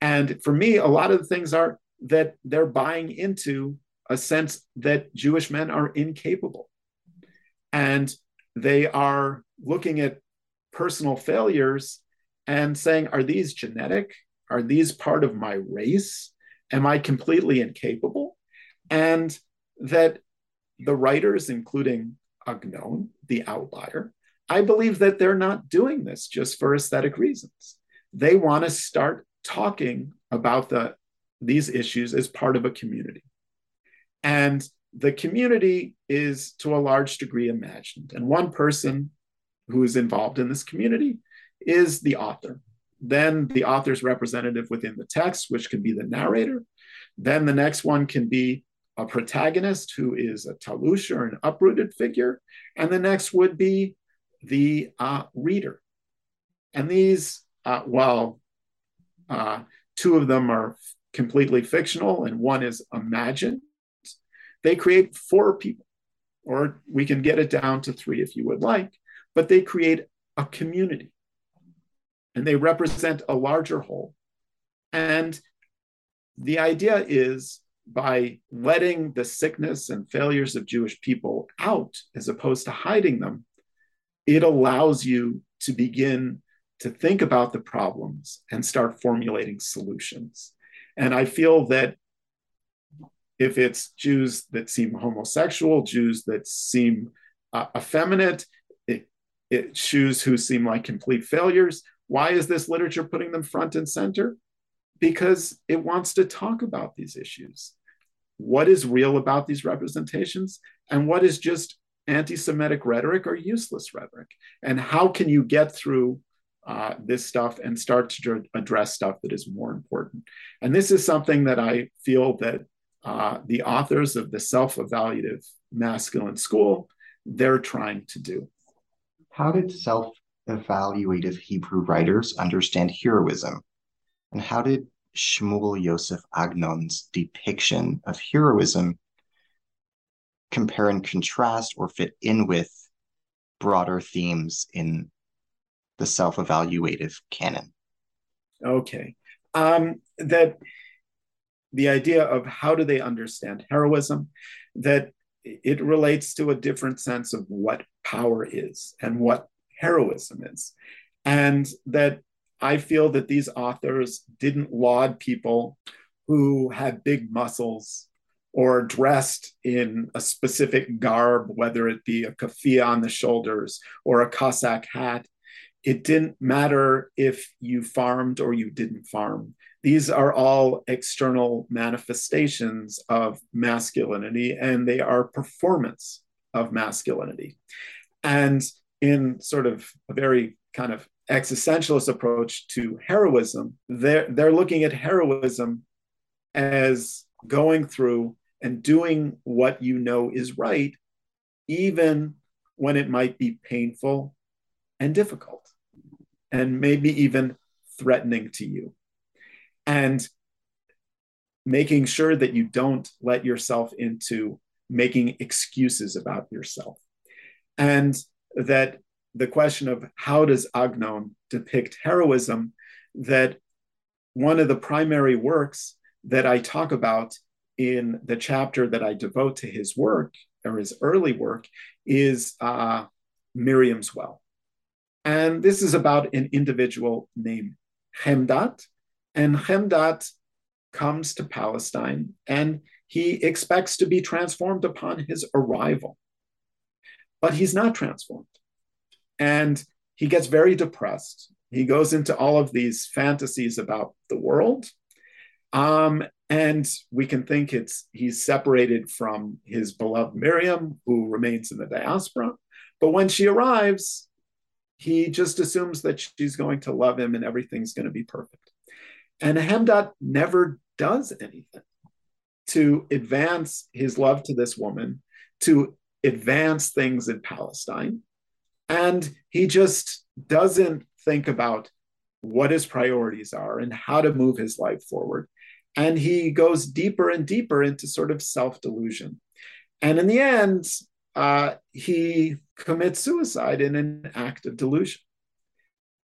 And for me, a lot of the things are that they're buying into a sense that Jewish men are incapable. And they are looking at personal failures and saying, are these genetic? Are these part of my race? Am I completely incapable? And that the writers, including Agnon, the outlier, I believe that they're not doing this just for aesthetic reasons. They want to start talking about the, these issues as part of a community. And the community is to a large degree imagined. And one person who is involved in this community is the author. Then the author's representative within the text, which can be the narrator. Then the next one can be a protagonist who is a talush or an uprooted figure. And the next would be the uh, reader. And these, uh, while uh, two of them are completely fictional and one is imagined, they create four people, or we can get it down to three if you would like, but they create a community and they represent a larger whole. And the idea is by letting the sickness and failures of Jewish people out as opposed to hiding them, it allows you to begin to think about the problems and start formulating solutions. And I feel that if it's Jews that seem homosexual, Jews that seem uh, effeminate, it, it Jews who seem like complete failures, why is this literature putting them front and center? Because it wants to talk about these issues. What is real about these representations and what is just anti Semitic rhetoric or useless rhetoric? And how can you get through uh, this stuff and start to address stuff that is more important? And this is something that I feel that uh, the authors of the self-evaluative masculine school they're trying to do. How did self-evaluative Hebrew writers understand heroism, and how did Shmuel Yosef Agnon's depiction of heroism compare and contrast or fit in with broader themes in the self-evaluative canon? Okay. Um, that the idea of how do they understand heroism, that it relates to a different sense of what power is and what heroism is. And that I feel that these authors didn't laud people who had big muscles or dressed in a specific garb, whether it be a keffiyeh on the shoulders or a Cossack hat. It didn't matter if you farmed or you didn't farm. These are all external manifestations of masculinity, and they are performance of masculinity. And in sort of a very kind of existentialist approach to heroism, they're, they're looking at heroism as going through and doing what you know is right, even when it might be painful and difficult, and maybe even threatening to you. And making sure that you don't let yourself into making excuses about yourself. And that the question of how does Agnon depict heroism, that one of the primary works that I talk about in the chapter that I devote to his work or his early work is uh, Miriam's Well. And this is about an individual named Hemdat. And Hemdat comes to Palestine and he expects to be transformed upon his arrival. But he's not transformed. And he gets very depressed. He goes into all of these fantasies about the world. Um, and we can think it's he's separated from his beloved Miriam, who remains in the diaspora. But when she arrives, he just assumes that she's going to love him and everything's going to be perfect. And Hemdat never does anything to advance his love to this woman, to advance things in Palestine. And he just doesn't think about what his priorities are and how to move his life forward. And he goes deeper and deeper into sort of self delusion. And in the end, uh, he commits suicide in an act of delusion.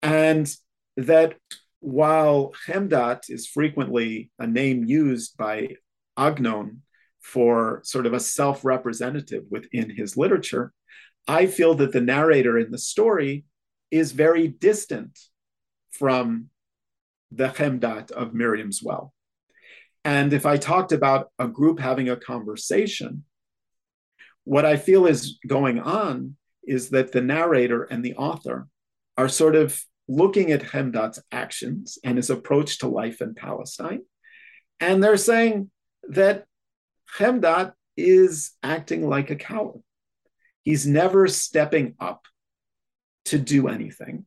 And that while Chemdat is frequently a name used by Agnon for sort of a self representative within his literature, I feel that the narrator in the story is very distant from the Chemdat of Miriam's well. And if I talked about a group having a conversation, what I feel is going on is that the narrator and the author are sort of looking at Chemdat's actions and his approach to life in Palestine. And they're saying that Chemdat is acting like a coward. He's never stepping up to do anything,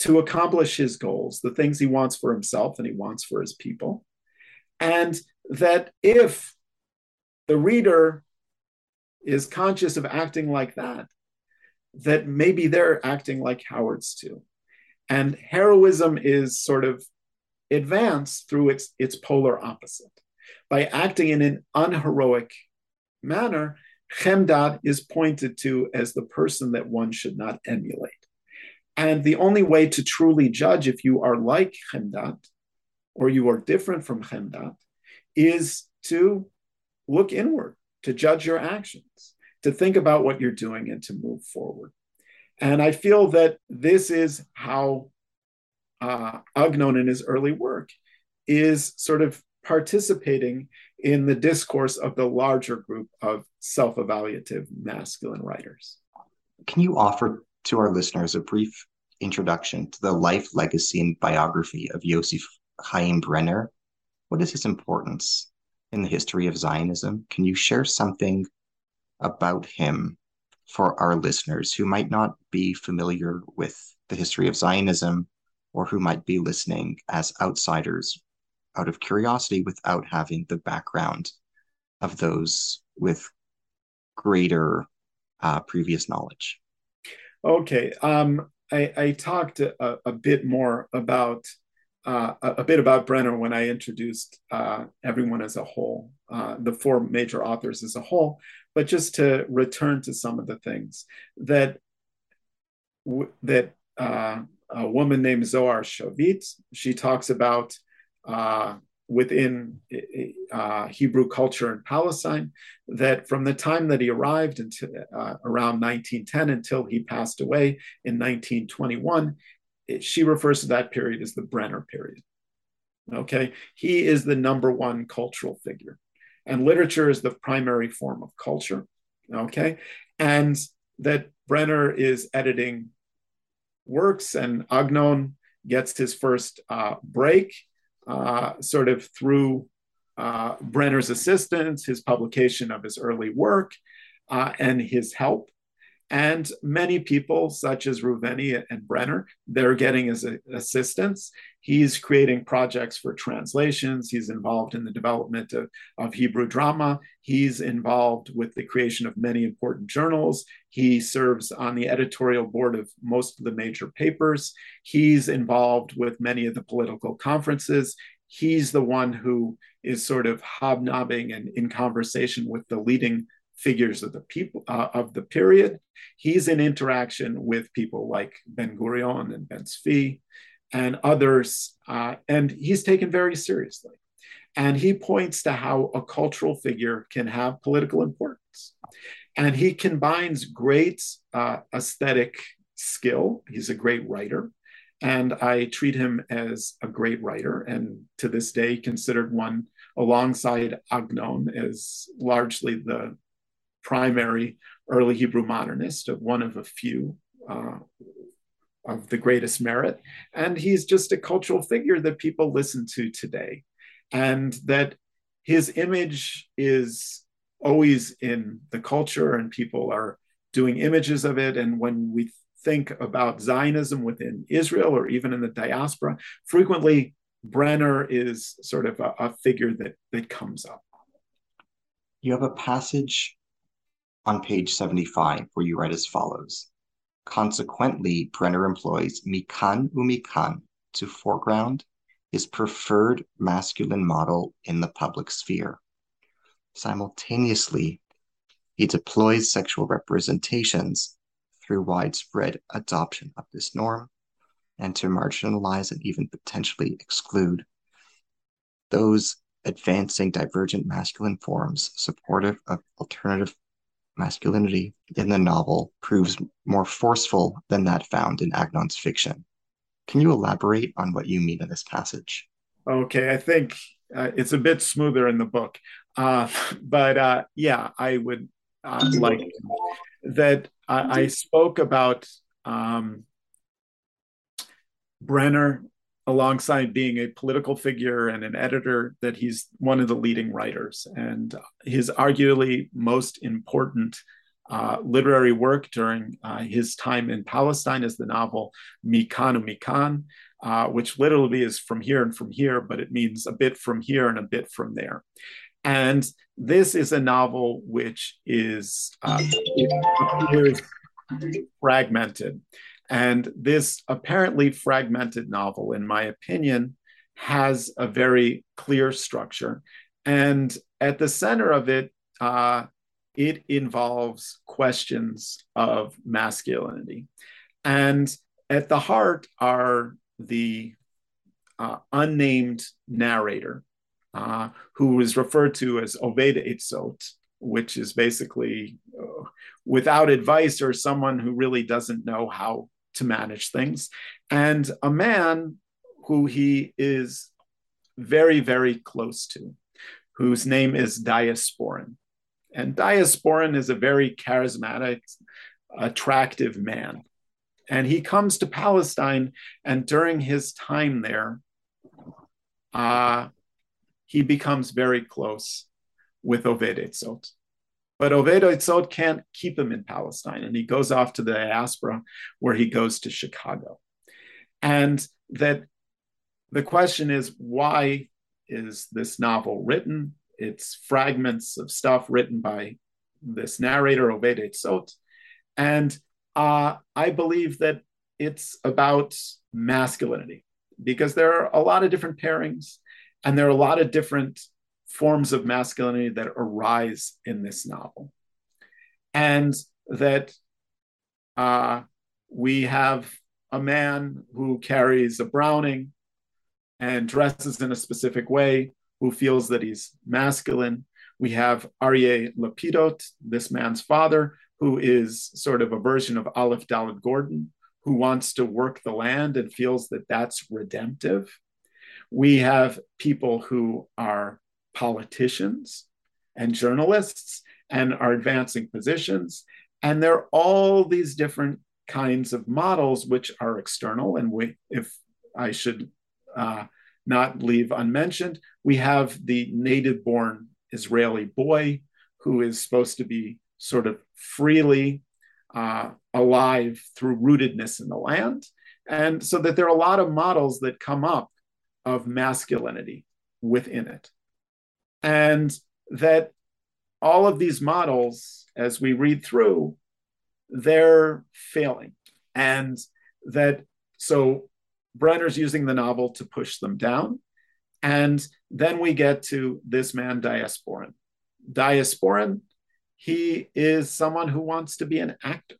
to accomplish his goals, the things he wants for himself and he wants for his people. And that if the reader is conscious of acting like that, that maybe they're acting like cowards too. And heroism is sort of advanced through its, its polar opposite. By acting in an unheroic manner, Chemdat is pointed to as the person that one should not emulate. And the only way to truly judge if you are like Chemdat or you are different from Chemdat is to look inward, to judge your actions, to think about what you're doing and to move forward. And I feel that this is how uh, Agnon in his early work is sort of participating in the discourse of the larger group of self evaluative masculine writers. Can you offer to our listeners a brief introduction to the life, legacy, and biography of Yosef Chaim Brenner? What is his importance in the history of Zionism? Can you share something about him for our listeners who might not be familiar with the history of Zionism or who might be listening as outsiders out of curiosity without having the background of those with greater uh, previous knowledge? Okay. Um, I, I, talked a, a, bit more about uh, a, bit about Brenner when I introduced uh, everyone as a whole, uh, the four major authors as a whole. But just to return to some of the things that that uh, a woman named Zohar Shavit, she talks about uh, within uh, Hebrew culture in Palestine, that from the time that he arrived until uh, around 1910 until he passed away in 1921, it, she refers to that period as the Brenner period. Okay, he is the number one cultural figure and literature is the primary form of culture. Okay. And that Brenner is editing works, and Agnon gets his first uh, break uh, sort of through uh, Brenner's assistance, his publication of his early work, uh, and his help. And many people, such as Reuveni and Brenner, they're getting his assistance. He's creating projects for translations. He's involved in the development of, of Hebrew drama. He's involved with the creation of many important journals. He serves on the editorial board of most of the major papers. He's involved with many of the political conferences. He's the one who is sort of hobnobbing and in conversation with the leading figures of the people uh, of the period. He's in interaction with people like Ben Gurion and Ben Zvi and others, uh, and he's taken very seriously. And he points to how a cultural figure can have political importance. And he combines great uh, aesthetic skill. He's a great writer. And I treat him as a great writer, and to this day, considered one alongside Agnon as largely the primary early Hebrew modernist, of one of a few uh, of the greatest merit. And he's just a cultural figure that people listen to today. And that his image is always in the culture, and people are doing images of it. And when we think about Zionism within Israel or even in the diaspora, frequently Brenner is sort of a, a figure that, that comes up. You have a passage on page 75, where you write as follows Consequently, Brenner employs mikan umikan to foreground his preferred masculine model in the public sphere. Simultaneously, He deploys sexual representations through widespread adoption of this norm and to marginalize and even potentially exclude those advancing divergent masculine forms supportive of alternative masculinity in the novel proves more forceful than that found in Agnon's fiction. Can you elaborate on what you mean in this passage? Okay, I think uh, it's a bit smoother in the book. Uh, but uh, yeah, I would uh, like that. I, I spoke about um, Brenner alongside being a political figure and an editor, that he's one of the leading writers. And his arguably most important uh, literary work during uh, his time in Palestine is the novel Mikan Mikan, uh, which literally is from here and from here, but it means a bit from here and a bit from there. And this is a novel which is uh, fragmented. And this apparently fragmented novel, in my opinion, has a very clear structure. And at the center of it, uh, it involves questions of masculinity. And at the heart are the uh, unnamed narrator, uh, who is referred to as Oved Etzot, which is basically uh, without advice or someone who really doesn't know how to manage things, and a man who he is very, very close to, whose name is Diasporin. And Diasporin is a very charismatic, attractive man. And he comes to Palestine, and during his time there, uh, he becomes very close with Oved Etzot. But Oved Etzot can't keep him in Palestine, and he goes off to the diaspora where he goes to Chicago. And that the question is why is this novel written? It's fragments of stuff written by this narrator, Oved Etzot. And uh, I believe that it's about masculinity because there are a lot of different pairings and there are a lot of different forms of masculinity that arise in this novel. And that uh, we have a man who carries a Browning and dresses in a specific way, who feels that he's masculine. We have Aryeh Lapidot, this man's father, who is sort of a version of Aleph Dalet Gordon, who wants to work the land and feels that that's redemptive. We have people who are politicians and journalists and are advancing positions. And there are all these different kinds of models which are external. And we, if I should uh, not leave unmentioned, we have the native born Israeli boy who is supposed to be sort of freely uh, alive through rootedness in the land. And so that there are a lot of models that come up of masculinity within it. And that all of these models, as we read through, they're failing. And that so Brenner's using the novel to push them down. And then we get to this man, Diasporin. Diasporin, he is someone who wants to be an actor.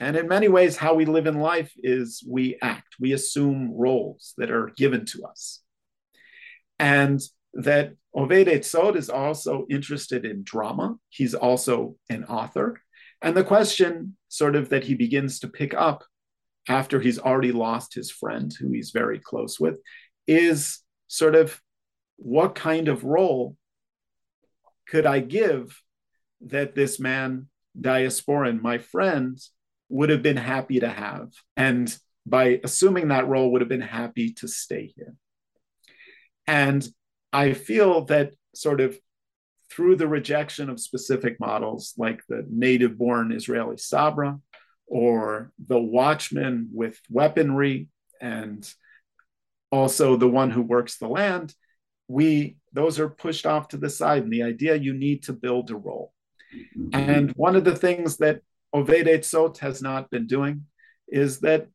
And in many ways, how we live in life is we act, we assume roles that are given to us. And that Oved Etzot is also interested in drama. He's also an author. And the question, sort of, that he begins to pick up after he's already lost his friend, who he's very close with, is sort of what kind of role could I give that this man, Diasporin, my friend, would have been happy to have? And by assuming that role, would have been happy to stay here. And I feel that sort of through the rejection of specific models like the native born Israeli Sabra or the watchman with weaponry and also the one who works the land, we those are pushed off to the side. And the idea you need to build a role. And one of the things that Oved Etzot has not been doing is that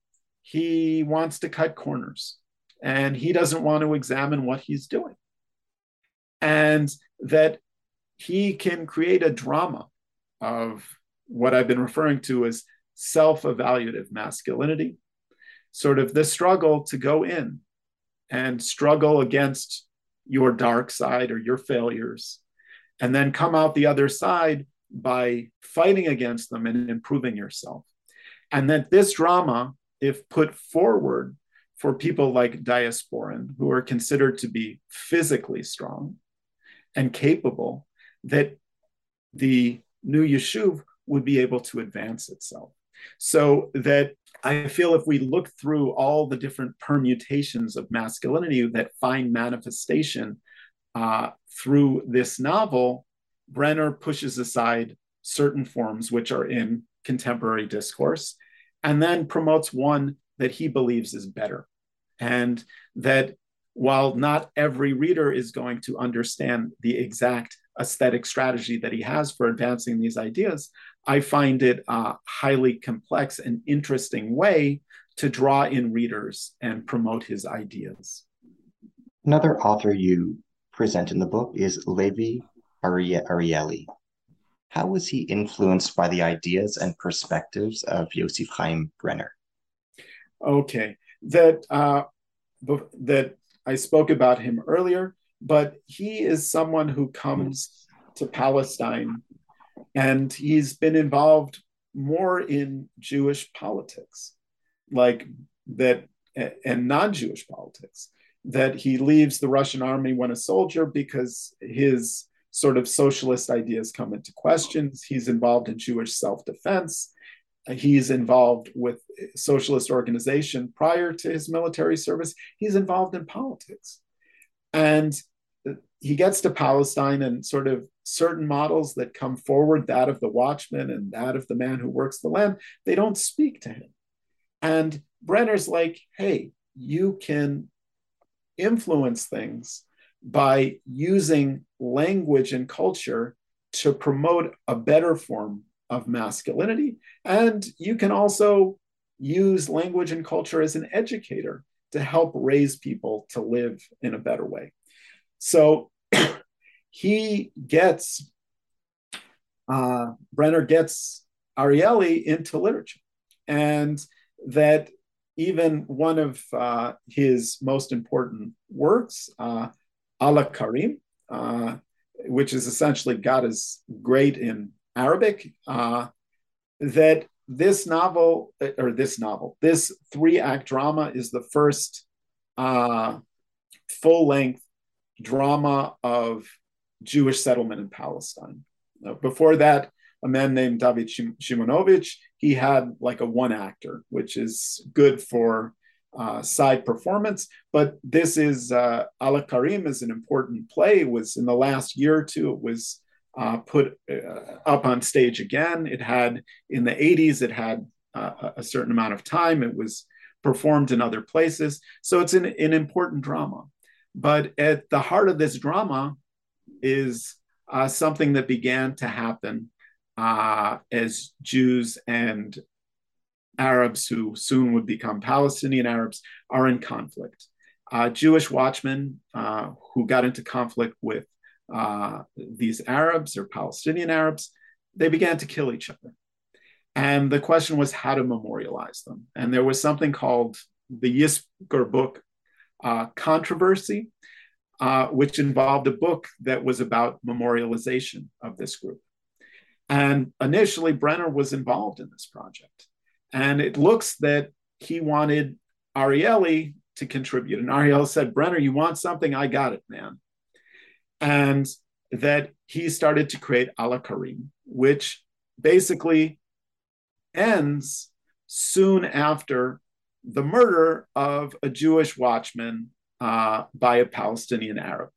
he wants to cut corners and he doesn't want to examine what he's doing and that he can create a drama of what I've been referring to as self evaluative masculinity, sort of the struggle to go in and struggle against your dark side or your failures, and then come out the other side by fighting against them and improving yourself. And that this drama, if put forward for people like Diasporin, who are considered to be physically strong and capable, that the new Yishuv would be able to advance itself. So that I feel if we look through all the different permutations of masculinity that find manifestation uh, through this novel, Brenner pushes aside certain forms which are in contemporary discourse and then promotes one that he believes is better. And that while not every reader is going to understand the exact aesthetic strategy that he has for advancing these ideas, I find it a highly complex and interesting way to draw in readers and promote his ideas. Another author you present in the book is Levi Arieli. How was he influenced by the ideas and perspectives of Yosef Chaim Brenner? Okay, that uh, that I spoke about him earlier, but he is someone who comes to Palestine and he's been involved more in Jewish politics, like that, and non Jewish politics. That he leaves the Russian army when a soldier because his sort of socialist ideas come into questions. He's involved in Jewish self defense. He's involved with socialist organization prior to his military service. He's involved in politics. And he gets to Palestine and sort of certain models that come forward, that of the watchman and that of the man who works the land, they don't speak to him. And Brenner's like, hey, you can influence things by using language and culture to promote a better form of masculinity. And you can also use language and culture as an educator to help raise people to live in a better way. So he gets, uh, Brenner gets Arieli into literature. And that even one of uh, his most important works, uh, Ala Karim, uh, which is essentially God is great in Arabic, uh, that this novel, or this novel, this three act drama is the first uh, full length drama of Jewish settlement in Palestine. Before that, a man named David Shimonovich, he had like a one actor, which is good for uh, side performance. But this is uh, Ala Karim is an important play. It was in the last year or two. It was uh, put uh, up on stage again. It had in the 80s. It had uh, a certain amount of time. It was performed in other places. So it's an, an important drama. But at the heart of this drama is uh, something that began to happen uh, as Jews and Arabs, who soon would become Palestinian Arabs, are in conflict. Uh, Jewish watchmen who got into conflict with uh, these Arabs or Palestinian Arabs, they began to kill each other. And the question was how to memorialize them. And there was something called the Yizkor book uh, controversy, uh, which involved a book that was about memorialization of this group. And initially, Brenner was involved in this project. And it looks that he wanted Arieli to contribute. And Ariel said, Brenner, you want something? I got it, man. And that he started to create Ala Karim, which basically ends soon after the murder of a Jewish watchman uh, by a Palestinian Arab,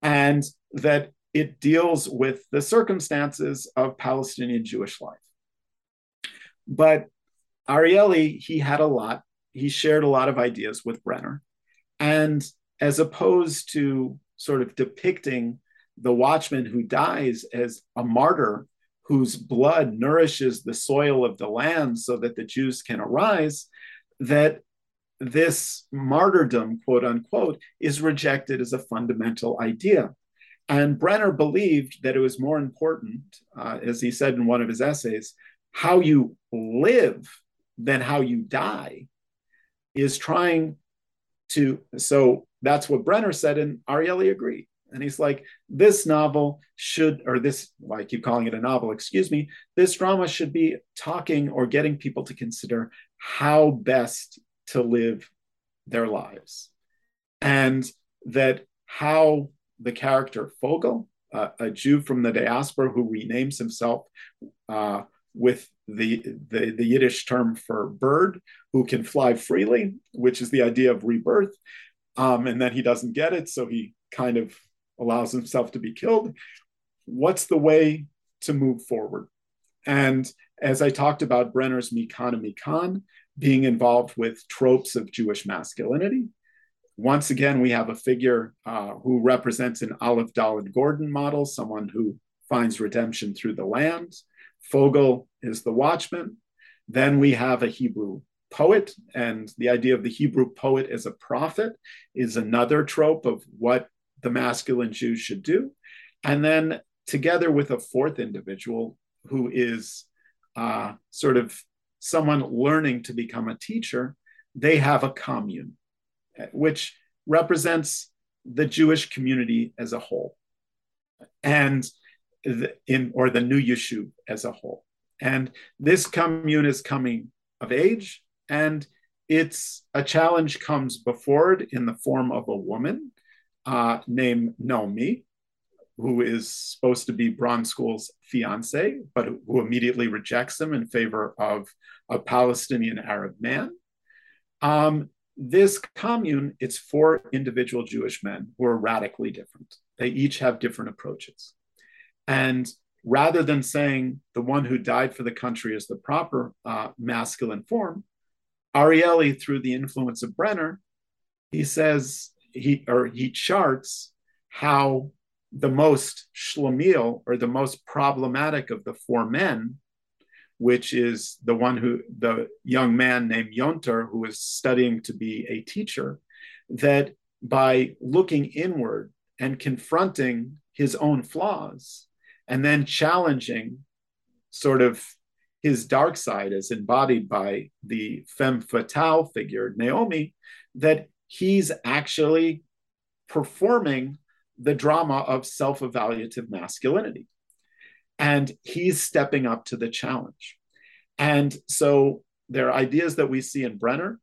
and that it deals with the circumstances of Palestinian Jewish life. But Arieli, he had a lot, he shared a lot of ideas with Brenner. And as opposed to sort of depicting the watchman who dies as a martyr whose blood nourishes the soil of the land so that the Jews can arise, that this martyrdom, quote unquote, is rejected as a fundamental idea. And Brenner believed that it was more important, uh, as he said in one of his essays, how you live than how you die is trying to. So that's what Brenner said, and Arieli agreed. And he's like, this novel should, or this, why I keep calling it a novel, excuse me, this drama should be talking or getting people to consider how best to live their lives. And that how the character Fogel, uh, a Jew from the diaspora who renames himself uh, with the, the, the Yiddish term for bird, who can fly freely, which is the idea of rebirth. Um, and then he doesn't get it, so he kind of allows himself to be killed. What's the way to move forward? And as I talked about Brenner's Mikan and Mikan being involved with tropes of Jewish masculinity, once again, we have a figure uh, who represents an Aleph Dalet Gordon model, someone who finds redemption through the land. Fogel is the watchman. Then we have a Hebrew poet, and the idea of the Hebrew poet as a prophet is another trope of what the masculine Jew should do. And then together with a fourth individual who is uh, sort of someone learning to become a teacher, they have a commune, which represents the Jewish community as a whole, and the, in or the new Yishuv as a whole. And this commune is coming of age, and it's a challenge comes before it in the form of a woman uh, named Naomi, who is supposed to be Bronskul's fiance, but who immediately rejects him in favor of a Palestinian Arab man. Um, this commune, it's four individual Jewish men who are radically different. They each have different approaches. And rather than saying the one who died for the country is the proper uh, masculine form, Arieli, through the influence of Brenner, he says he or he charts how the most shlemiel or the most problematic of the four men, which is the one who the young man named Yonter who is studying to be a teacher, that by looking inward and confronting his own flaws and then challenging sort of his dark side is embodied by the femme fatale figure Naomi, that he's actually performing the drama of self evaluative masculinity. And he's stepping up to the challenge. And so there are ideas that we see in Brenner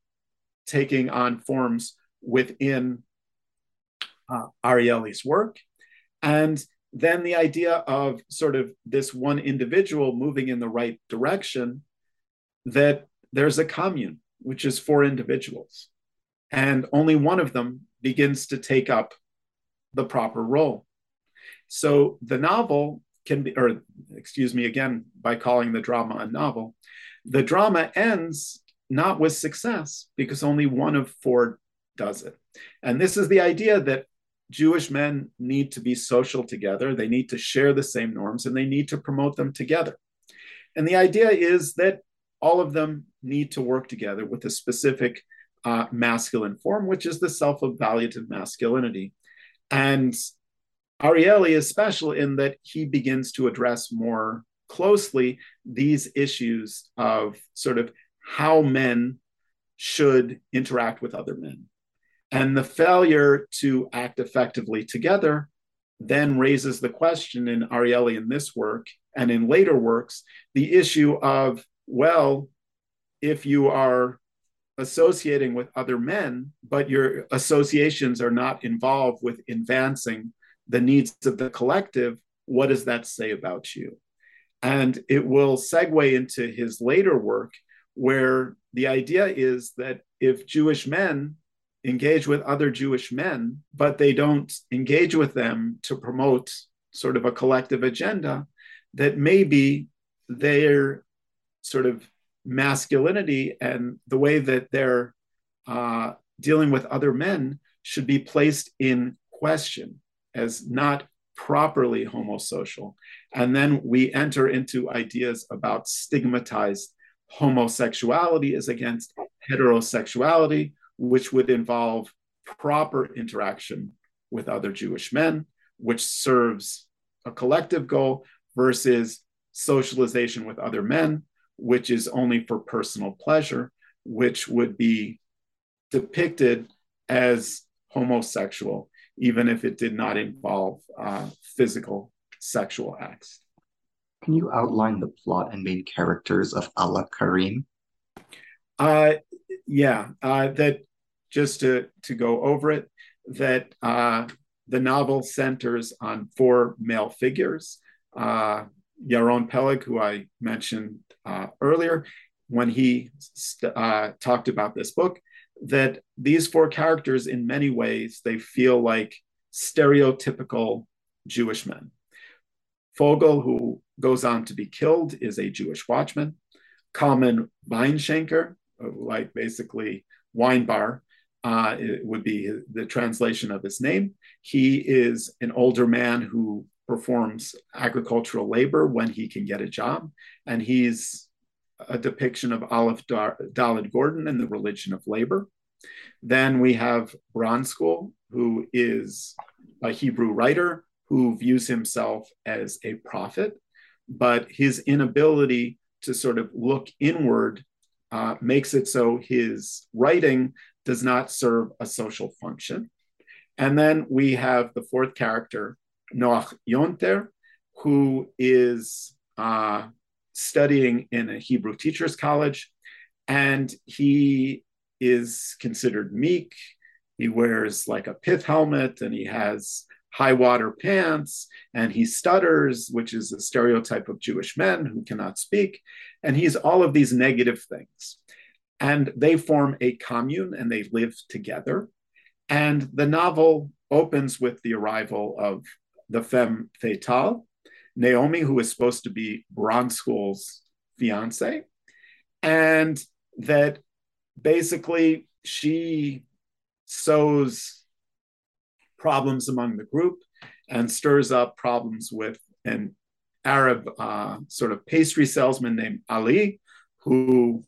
taking on forms within uh, Arieli's work. And then the idea of sort of this one individual moving in the right direction, that there's a commune, which is four individuals and only one of them begins to take up the proper role. So the novel can be, or excuse me again, by calling the drama a novel, the drama ends not with success because only one of four does it. And this is the idea that Jewish men need to be social together, they need to share the same norms, and they need to promote them together. And the idea is that all of them need to work together with a specific uh, masculine form, which is the self evaluative masculinity. And Arieli is special in that he begins to address more closely these issues of sort of how men should interact with other men. And the failure to act effectively together then raises the question in Arieli in this work and in later works the issue of, well, if you are associating with other men, but your associations are not involved with advancing the needs of the collective, what does that say about you? And it will segue into his later work, where the idea is that if Jewish men engage with other Jewish men, but they don't engage with them to promote sort of a collective agenda, that maybe they're sort of masculinity and the way that they're uh, dealing with other men should be placed in question as not properly homosocial. And then we enter into ideas about stigmatized homosexuality as against heterosexuality, which would involve proper interaction with other Jewish men, which serves a collective goal, versus socialization with other men, which is only for personal pleasure, which would be depicted as homosexual, even if it did not involve uh, physical sexual acts. Can you outline the plot and main characters of Allah Karim? Uh, yeah, uh, that just to, to go over it, that uh, the novel centers on four male figures. Uh, Yaron Peleg, who I mentioned uh, earlier, when he st- uh, talked about this book, that these four characters, in many ways, they feel like stereotypical Jewish men. Fogel, who goes on to be killed, is a Jewish watchman. Kalman Weinschenker, like basically wine bar, uh, it would be the translation of his name. He is an older man who performs agricultural labor when he can get a job, and he's a depiction of Aleph Dalet Gordon and the religion of labor. Then we have Bronskul, who is a Hebrew writer who views himself as a prophet, but his inability to sort of look inward uh, makes it so his writing does not serve a social function. And then we have the fourth character, Noach Yonter, who is uh, studying in a Hebrew teacher's college, and he is considered meek. He wears like a pith helmet and he has high water pants and he stutters, which is a stereotype of Jewish men who cannot speak. And he's all of these negative things. And they form a commune and they live together. And the novel opens with the arrival of the femme fatale, Naomi, who is supposed to be Bronskul's fiance, and that basically she sows problems among the group and stirs up problems with an Arab uh, sort of pastry salesman named Ali, who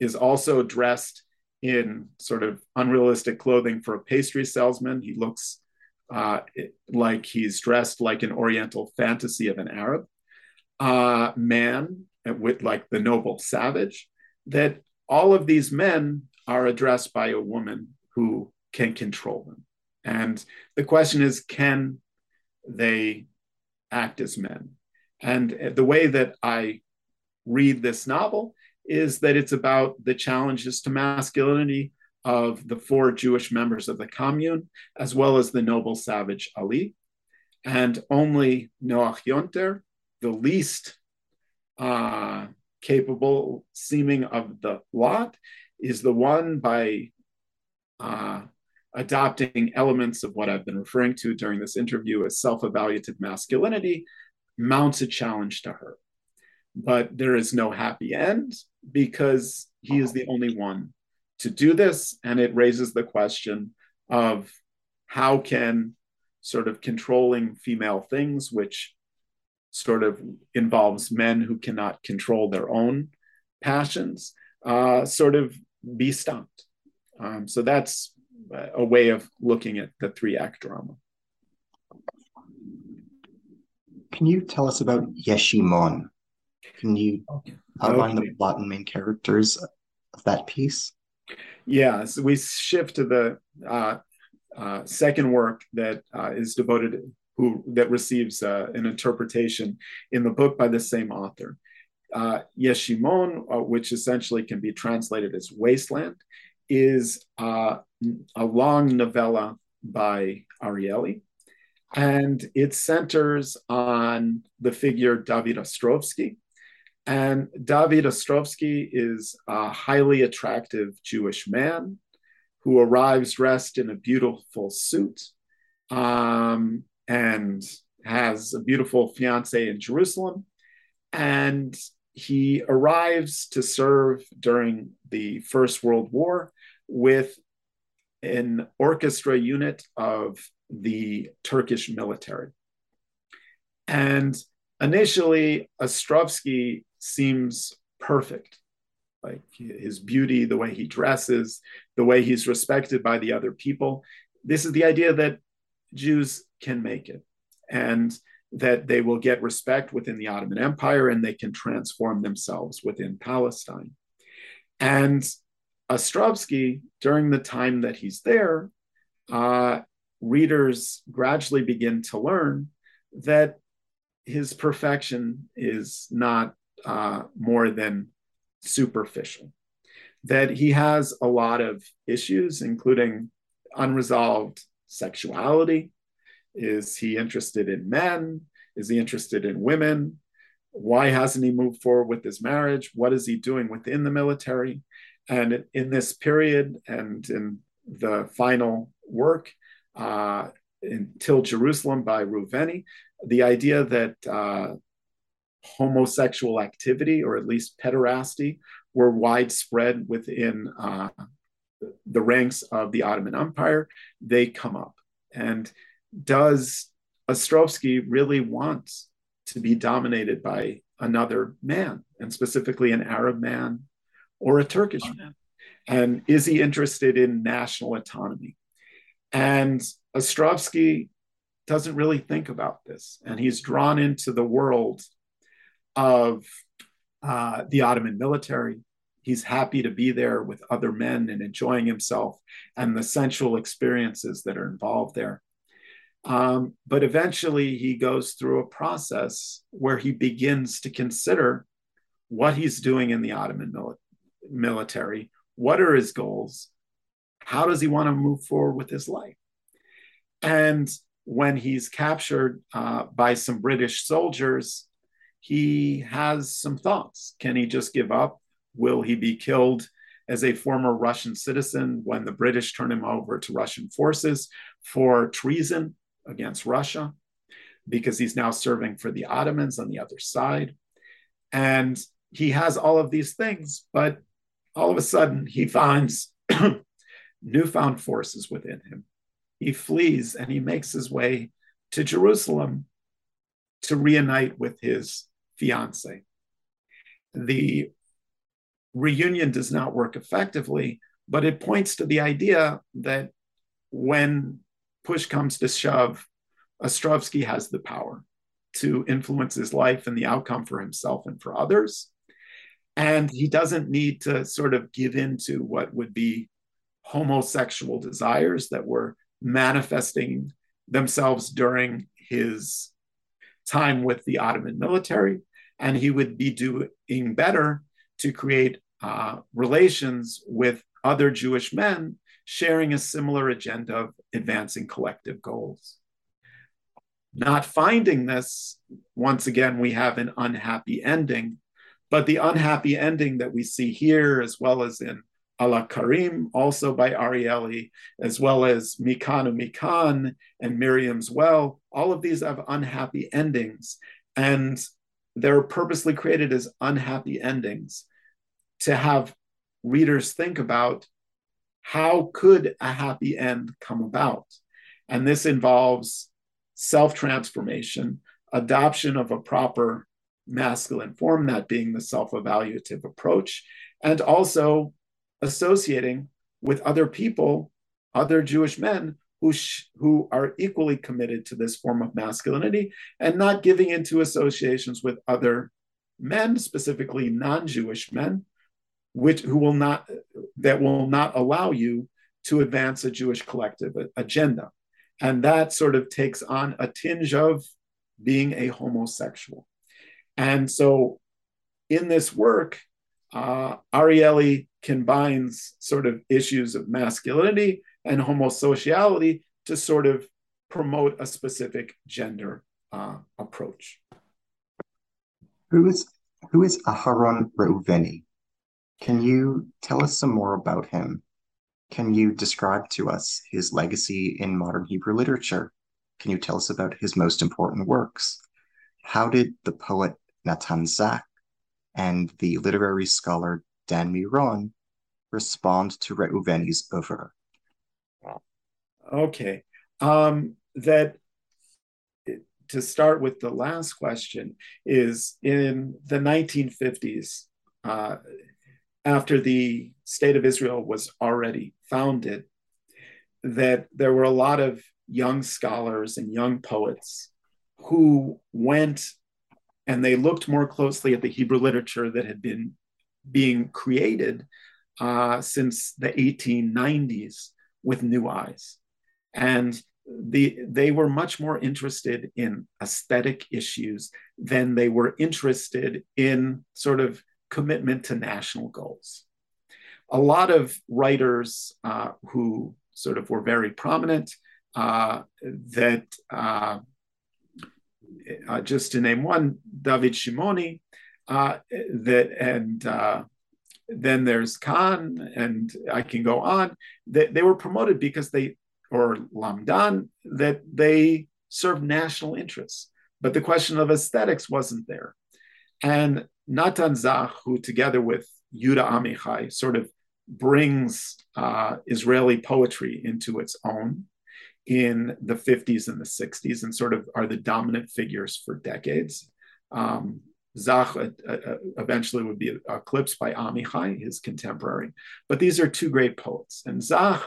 is also dressed in sort of unrealistic clothing for a pastry salesman. He looks uh, like he's dressed like an Oriental fantasy of an Arab uh, man with like the noble savage. That all of these men are addressed by a woman who can control them. And the question is, can they act as men? And the way that I read this novel is that it's about the challenges to masculinity of the four Jewish members of the commune, as well as the noble savage Ali. And only Noach Yonter, the least uh, capable seeming of the lot, is the one by uh, adopting elements of what I've been referring to during this interview as self evaluative masculinity, mounts a challenge to her. But there is no happy end because he is the only one to do this. And it raises the question of how can sort of controlling female things, which sort of involves men who cannot control their own passions, uh, sort of be stopped. Um, so that's a way of looking at the three act drama. Can you tell us about Yeshimon? Can you okay. Outline okay. the plot and main characters of that piece? Yeah, so we shift to the uh, uh, second work that uh, is devoted who that receives uh, an interpretation in the book by the same author. Uh, Yeshimon, uh, which essentially can be translated as wasteland, is uh, a long novella by Arieli, and it centers on the figure David Ostrovsky, and David Ostrovsky is a highly attractive Jewish man who arrives dressed in a beautiful suit um, and has a beautiful fiance in Jerusalem. And he arrives to serve during the First World War with an orchestra unit of the Turkish military. And initially, Ostrovsky seems perfect. Like his beauty, the way he dresses, the way he's respected by the other people. This is the idea that Jews can make it. and that they will get respect within the Ottoman Empire and they can transform themselves within Palestine. And Ostrovsky, during the time that he's there, uh, readers gradually begin to learn that his perfection is not uh, more than superficial, that he has a lot of issues, including unresolved sexuality. Is he interested in men? Is he interested in women? Why hasn't he moved forward with his marriage? What is he doing within the military? And in this period and in the final work, uh, until Jerusalem by Reuveni, the idea that uh, homosexual activity, or at least pederasty, were widespread within uh, the ranks of the Ottoman Empire, they come up. And does Ostrovsky really want to be dominated by another man, and specifically an Arab man or a Turkish man? And is he interested in national autonomy? And Ostrovsky doesn't really think about this, and he's drawn into the world of uh, the Ottoman military. He's happy to be there with other men and enjoying himself and the sensual experiences that are involved there. Um, but eventually, he goes through a process where he begins to consider what he's doing in the Ottoman mil- military, what are his goals, how does he want to move forward with his life. And when he's captured uh, by some British soldiers, he has some thoughts. Can he just give up? Will he be killed as a former Russian citizen when the British turn him over to Russian forces for treason against Russia? Because he's now serving for the Ottomans on the other side. And he has all of these things, but all of a sudden he finds newfound forces within him. He flees and he makes his way to Jerusalem to reunite with his fiance. The reunion does not work effectively, but it points to the idea that when push comes to shove, Ostrovsky has the power to influence his life and the outcome for himself and for others. And he doesn't need to sort of give in to what would be homosexual desires that were manifesting themselves during his time with the Ottoman military, and he would be doing better to create uh, relations with other Jewish men sharing a similar agenda of advancing collective goals. Not finding this, once again, we have an unhappy ending. But the unhappy ending that we see here, as well as in Allah Karim, also by Arieli, as well as Mikanu Mikan and Miriam's Well. All of these have unhappy endings, and they're purposely created as unhappy endings to have readers think about how could a happy end come about? And this involves self transformation, adoption of a proper masculine form, that being the self evaluative approach, and also associating with other people, other Jewish men who, sh- who are equally committed to this form of masculinity and not giving into associations with other men, specifically non-Jewish men, which who will not that will not allow you to advance a Jewish collective agenda. And that sort of takes on a tinge of being a homosexual. And so in this work, uh, Arieli combines sort of issues of masculinity and homosexuality to sort of promote a specific gender uh, approach. Who is who is Aharon Reuveni? Can you tell us some more about him? Can you describe to us his legacy in modern Hebrew literature? Can you tell us about his most important works? How did the poet Natan Zak and the literary scholar Dan Miron respond to Reuveni's oeuvre? Okay. Um, that to start with the last question is in the 1950s, uh, after the state of Israel was already founded, that there were a lot of young scholars and young poets who went and they looked more closely at the Hebrew literature that had been being created uh, since the 1890s with new eyes. And the, they were much more interested in aesthetic issues than they were interested in sort of commitment to national goals. A lot of writers uh, who sort of were very prominent uh, that uh, just to name one, David Shimoni, uh, that and uh, then there's Kahn, and I can go on. They, they were promoted because they, or Lamdan, that they served national interests. But the question of aesthetics wasn't there. And Natan Zach, who together with Yuda Amichai sort of brings uh, Israeli poetry into its own, in the 50s and the 60s and sort of are the dominant figures for decades. Um, Zach uh, uh, eventually would be eclipsed by Amichai, his contemporary. But these are two great poets. And Zach,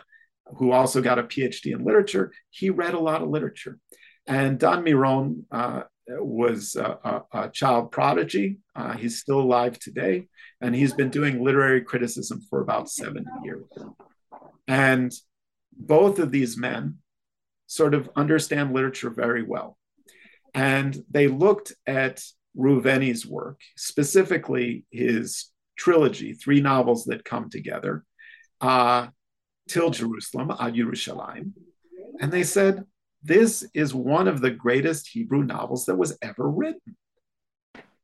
who also got a PhD in literature, he read a lot of literature. And Dan Miron uh, was a, a, a, child prodigy. Uh, he's still alive today. And he's been doing literary criticism for about 70 years. And both of these men sort of understand literature very well. And they looked at Reuveni's work, specifically his trilogy, three novels that come together, uh, Till Jerusalem, Ad Yerushalayim. And they said, this is one of the greatest Hebrew novels that was ever written.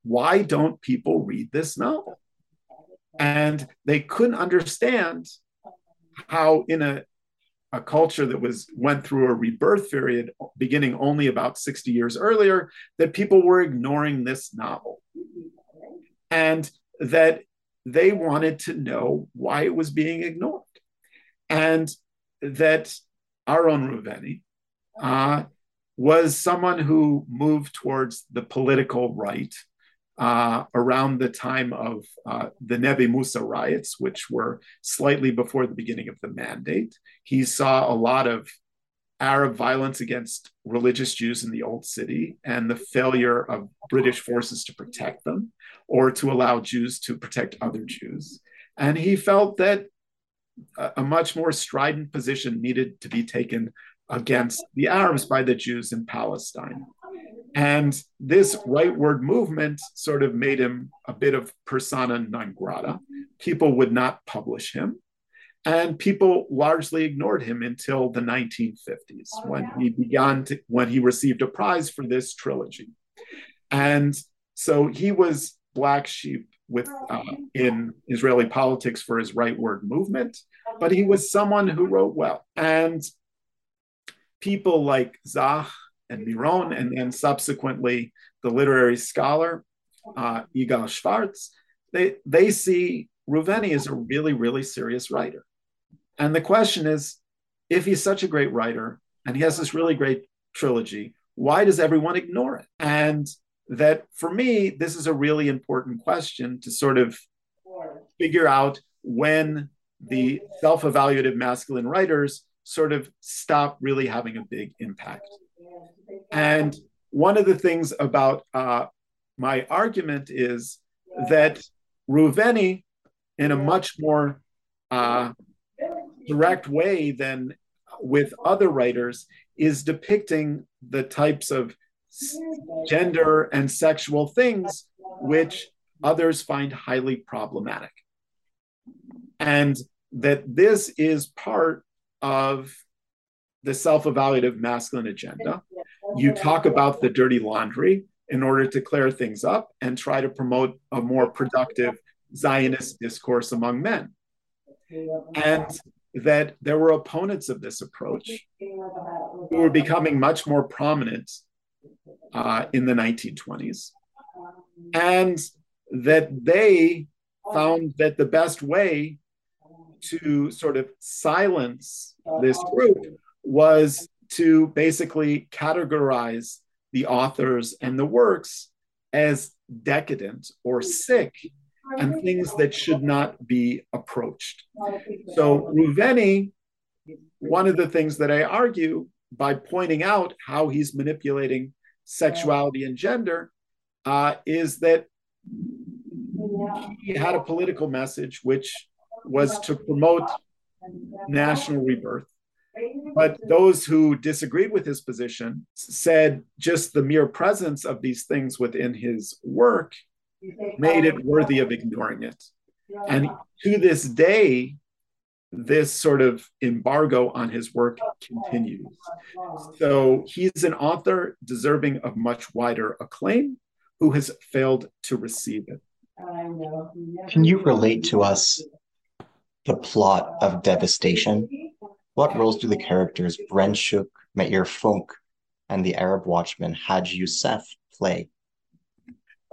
Why don't people read this novel? And they couldn't understand how, in a a culture that was went through a rebirth period beginning only about 60 years earlier that people were ignoring this novel. And that they wanted to know why it was being ignored. And that Aaron Reuveni uh, was someone who moved towards the political right uh, around the time of uh, the Nebi Musa riots, which were slightly before the beginning of the mandate. He saw a lot of Arab violence against religious Jews in the Old City and the failure of British forces to protect them or to allow Jews to protect other Jews. And he felt that a, a much more strident position needed to be taken against the Arabs by the Jews in Palestine. And this rightward movement sort of made him a bit of persona non grata. People would not publish him. And people largely ignored him until the 1950s when he began to, when he received a prize for this trilogy. And so he was black sheep with uh, in Israeli politics for his rightward movement, but he was someone who wrote well. And people like Zach and Miron, and then subsequently the literary scholar uh, Yigal Schwartz, they, they see Reuveni as a really, really serious writer. And the question is if he's such a great writer and he has this really great trilogy, why does everyone ignore it? And that for me, this is a really important question to sort of figure out when the self evaluative masculine writers sort of stop really having a big impact. And one of the things about uh, my argument is that Reuveni, in a much more uh, direct way than with other writers, is depicting the types of gender and sexual things which others find highly problematic. And that this is part of the self evaluative masculine agenda you talk about the dirty laundry in order to clear things up and try to promote a more productive Zionist discourse among men. And that there were opponents of this approach who were becoming much more prominent uh, in the 1920s. And that they found that the best way to sort of silence this group was to basically categorize the authors and the works as decadent or sick and things that should not be approached. So, Reuveni, one of the things that I argue by pointing out how he's manipulating sexuality and gender uh, is that he had a political message which was to promote national rebirth. But those who disagreed with his position said just the mere presence of these things within his work made it worthy of ignoring it. And to this day, this sort of embargo on his work continues. So he's an author deserving of much wider acclaim who has failed to receive it. Can you relate to us the plot of Devastation? What roles do the characters Brentchuk, Meir Funk, and the Arab watchman Haj Youssef play?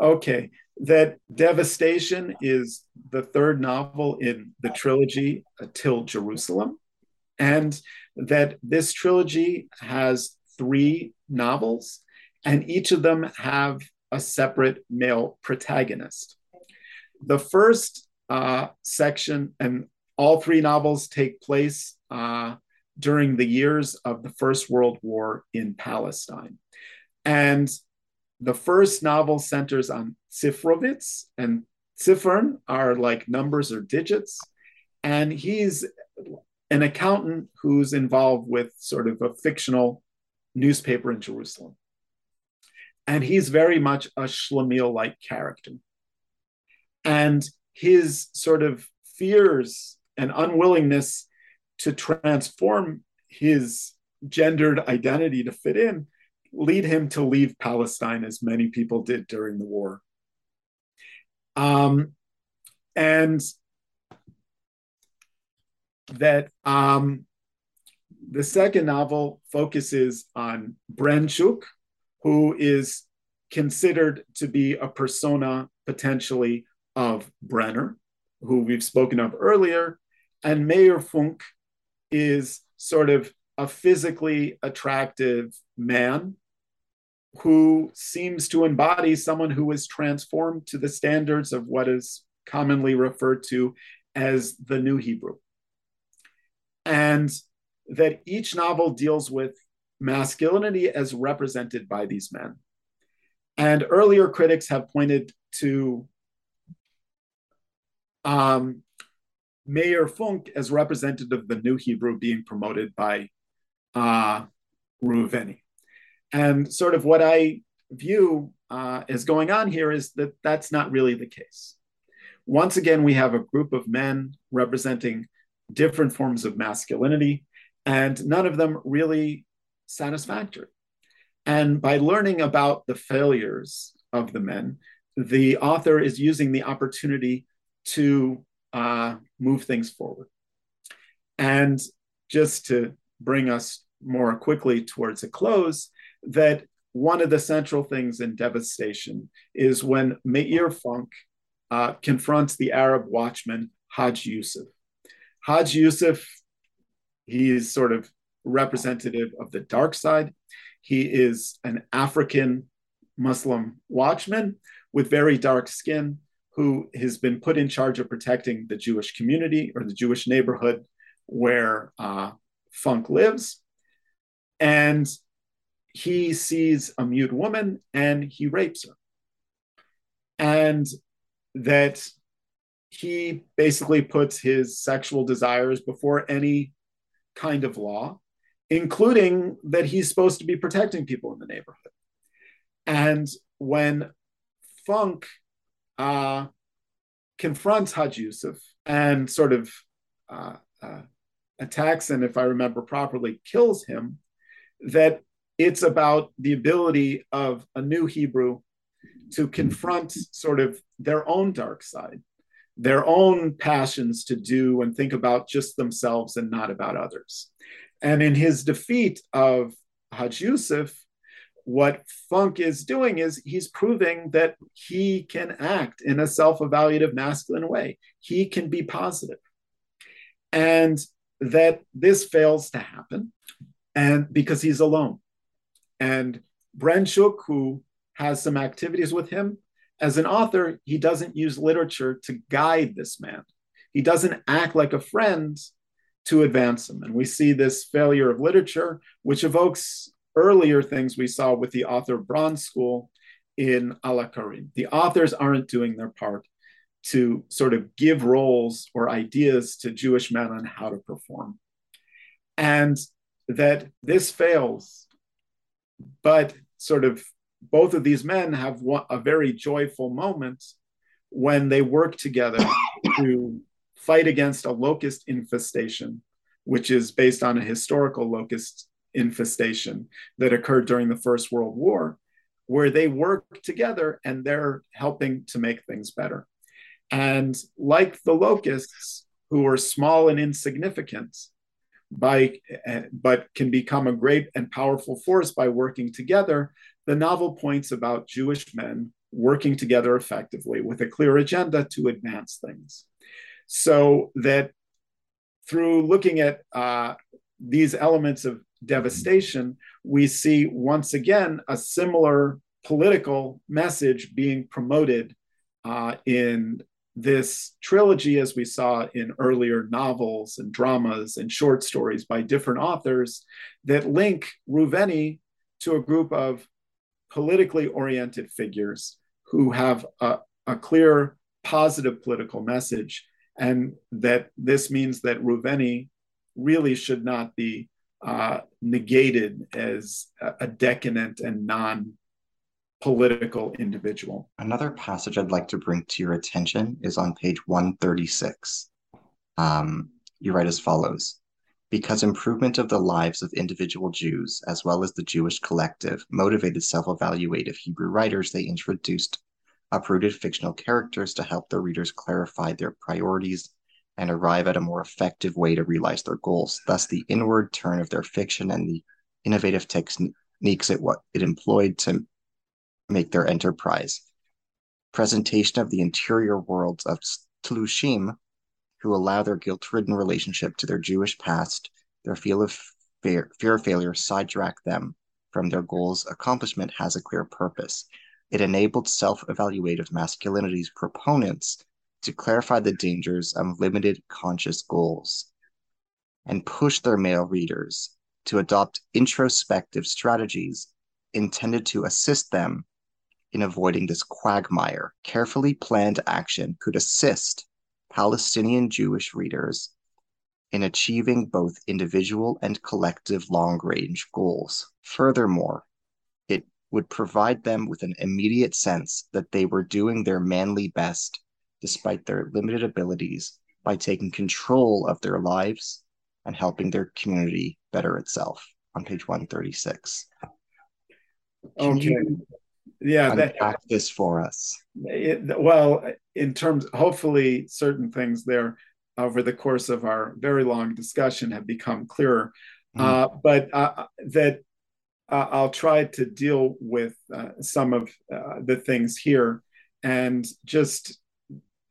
Okay, that Devastation is the third novel in the trilogy Till Jerusalem, and that this trilogy has three novels, and each of them have a separate male protagonist. The first uh, section, and all three novels take place uh, during the years of the First World War in Palestine. And the first novel centers on Sifrovitz, and Ziffern are like numbers or digits. And he's an accountant who's involved with sort of a fictional newspaper in Jerusalem. And he's very much a Schlemiel like character. And his sort of fears and unwillingness to transform his gendered identity to fit in lead him to leave Palestine, as many people did during the war. Um, and that um, the second novel focuses on Brentchuk, who is considered to be a persona potentially of Brenner, who we've spoken of earlier, and Meir Funk is sort of a physically attractive man who seems to embody someone who is transformed to the standards of what is commonly referred to as the New Hebrew. And that each novel deals with masculinity as represented by these men. And earlier critics have pointed to um, Meir Funk as representative of the New Hebrew being promoted by uh, Reuveni. And sort of what I view uh, as going on here is that that's not really the case. Once again, we have a group of men representing different forms of masculinity, and none of them really satisfactory. And by learning about the failures of the men, the author is using the opportunity to uh, move things forward. And just to bring us more quickly towards a close, that one of the central things in devastation is when Meir Funk uh, confronts the Arab watchman Haj Yusuf. Haj Yusuf, he is sort of representative of the dark side. He is an African Muslim watchman with very dark skin who has been put in charge of protecting the Jewish community or the Jewish neighborhood where uh, Funk lives. And he sees a mute woman and he rapes her. And that he basically puts his sexual desires before any kind of law, including that he's supposed to be protecting people in the neighborhood. And when Funk uh, confronts Haj Yusuf and sort of uh, uh, attacks and, if I remember properly, kills him, that it's about the ability of a new Hebrew to confront sort of their own dark side, their own passions to do and think about just themselves and not about others. And in his defeat of Haj Yusuf, what Funk is doing is he's proving that he can act in a self evaluative masculine way. He can be positive. And that this fails to happen and because he's alone and Brentchuk, who has some activities with him, as an author, he doesn't use literature to guide this man. He doesn't act like a friend to advance him. And we see this failure of literature, which evokes earlier things we saw with the author Bronskul in Allah Karim. The authors aren't doing their part to sort of give roles or ideas to Jewish men on how to perform. And that this fails, but sort of both of these men have a very joyful moment when they work together to fight against a locust infestation, which is based on a historical locust infestation that occurred during the First World War, where they work together and they're helping to make things better. And like the locusts, who are small and insignificant, by, but can become a great and powerful force by working together, the novel points about Jewish men working together effectively with a clear agenda to advance things. So that through looking at uh, these elements of devastation, we see once again a similar political message being promoted uh, in this trilogy, as we saw in earlier novels and dramas and short stories by different authors, that link Reuveni to a group of politically oriented figures who have a, a clear positive political message, and that this means that Reuveni really should not be uh, negated as a, decadent and non political individual. Another passage I'd like to bring to your attention is on page 136. Um, you write as follows Because improvement of the lives of individual Jews, as well as the Jewish collective, motivated self evaluative Hebrew writers, they introduced uprooted fictional characters to help their readers clarify their priorities and arrive at a more effective way to realize their goals. Thus, the inward turn of their fiction and the innovative techniques it what it employed to make their enterprise. Presentation of the interior worlds of Tlushim, who allow their guilt-ridden relationship to their Jewish past, their feel of fear, fear of failure sidetrack them from their goals. Accomplishment has a clear purpose. It enabled self-evaluative masculinity's proponents to clarify the dangers of limited conscious goals and push their male readers to adopt introspective strategies intended to assist them in avoiding this quagmire. Carefully planned action could assist Palestinian Jewish readers in achieving both individual and collective long range goals. Furthermore, it would provide them with an immediate sense that they were doing their manly best despite their limited abilities by taking control of their lives and helping their community better itself on page 136. Can okay. You yeah that, this for us it, well in terms hopefully certain things there over the course of our very long discussion have become clearer mm. uh, but uh, that uh, i'll try to deal with uh, some of uh, the things here and just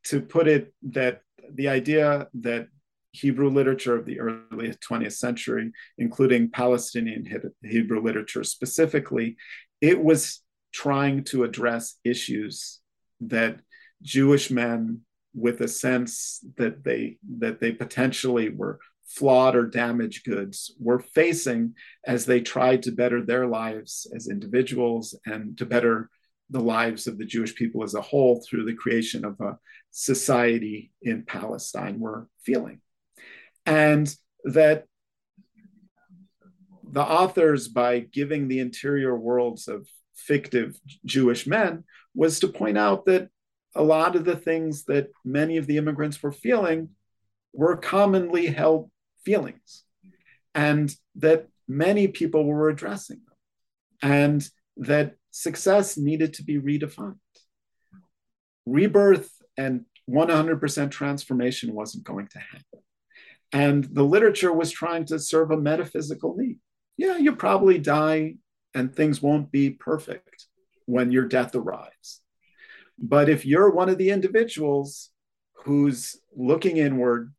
to put it that the idea that Hebrew literature of the early 20th century, including Palestinian Hebrew literature specifically, it was trying to address issues that Jewish men with a sense that they that they potentially were flawed or damaged goods were facing as they tried to better their lives as individuals and to better the lives of the Jewish people as a whole through the creation of a society in Palestine were feeling. And that the authors, by giving the interior worlds of fictive Jewish men was to point out that a lot of the things that many of the immigrants were feeling were commonly held feelings, and that many people were addressing them, and that success needed to be redefined. Rebirth and 100% transformation wasn't going to happen. And the literature was trying to serve a metaphysical need. Yeah, you probably die and things won't be perfect when your death arrives. But if you're one of the individuals who's looking inward,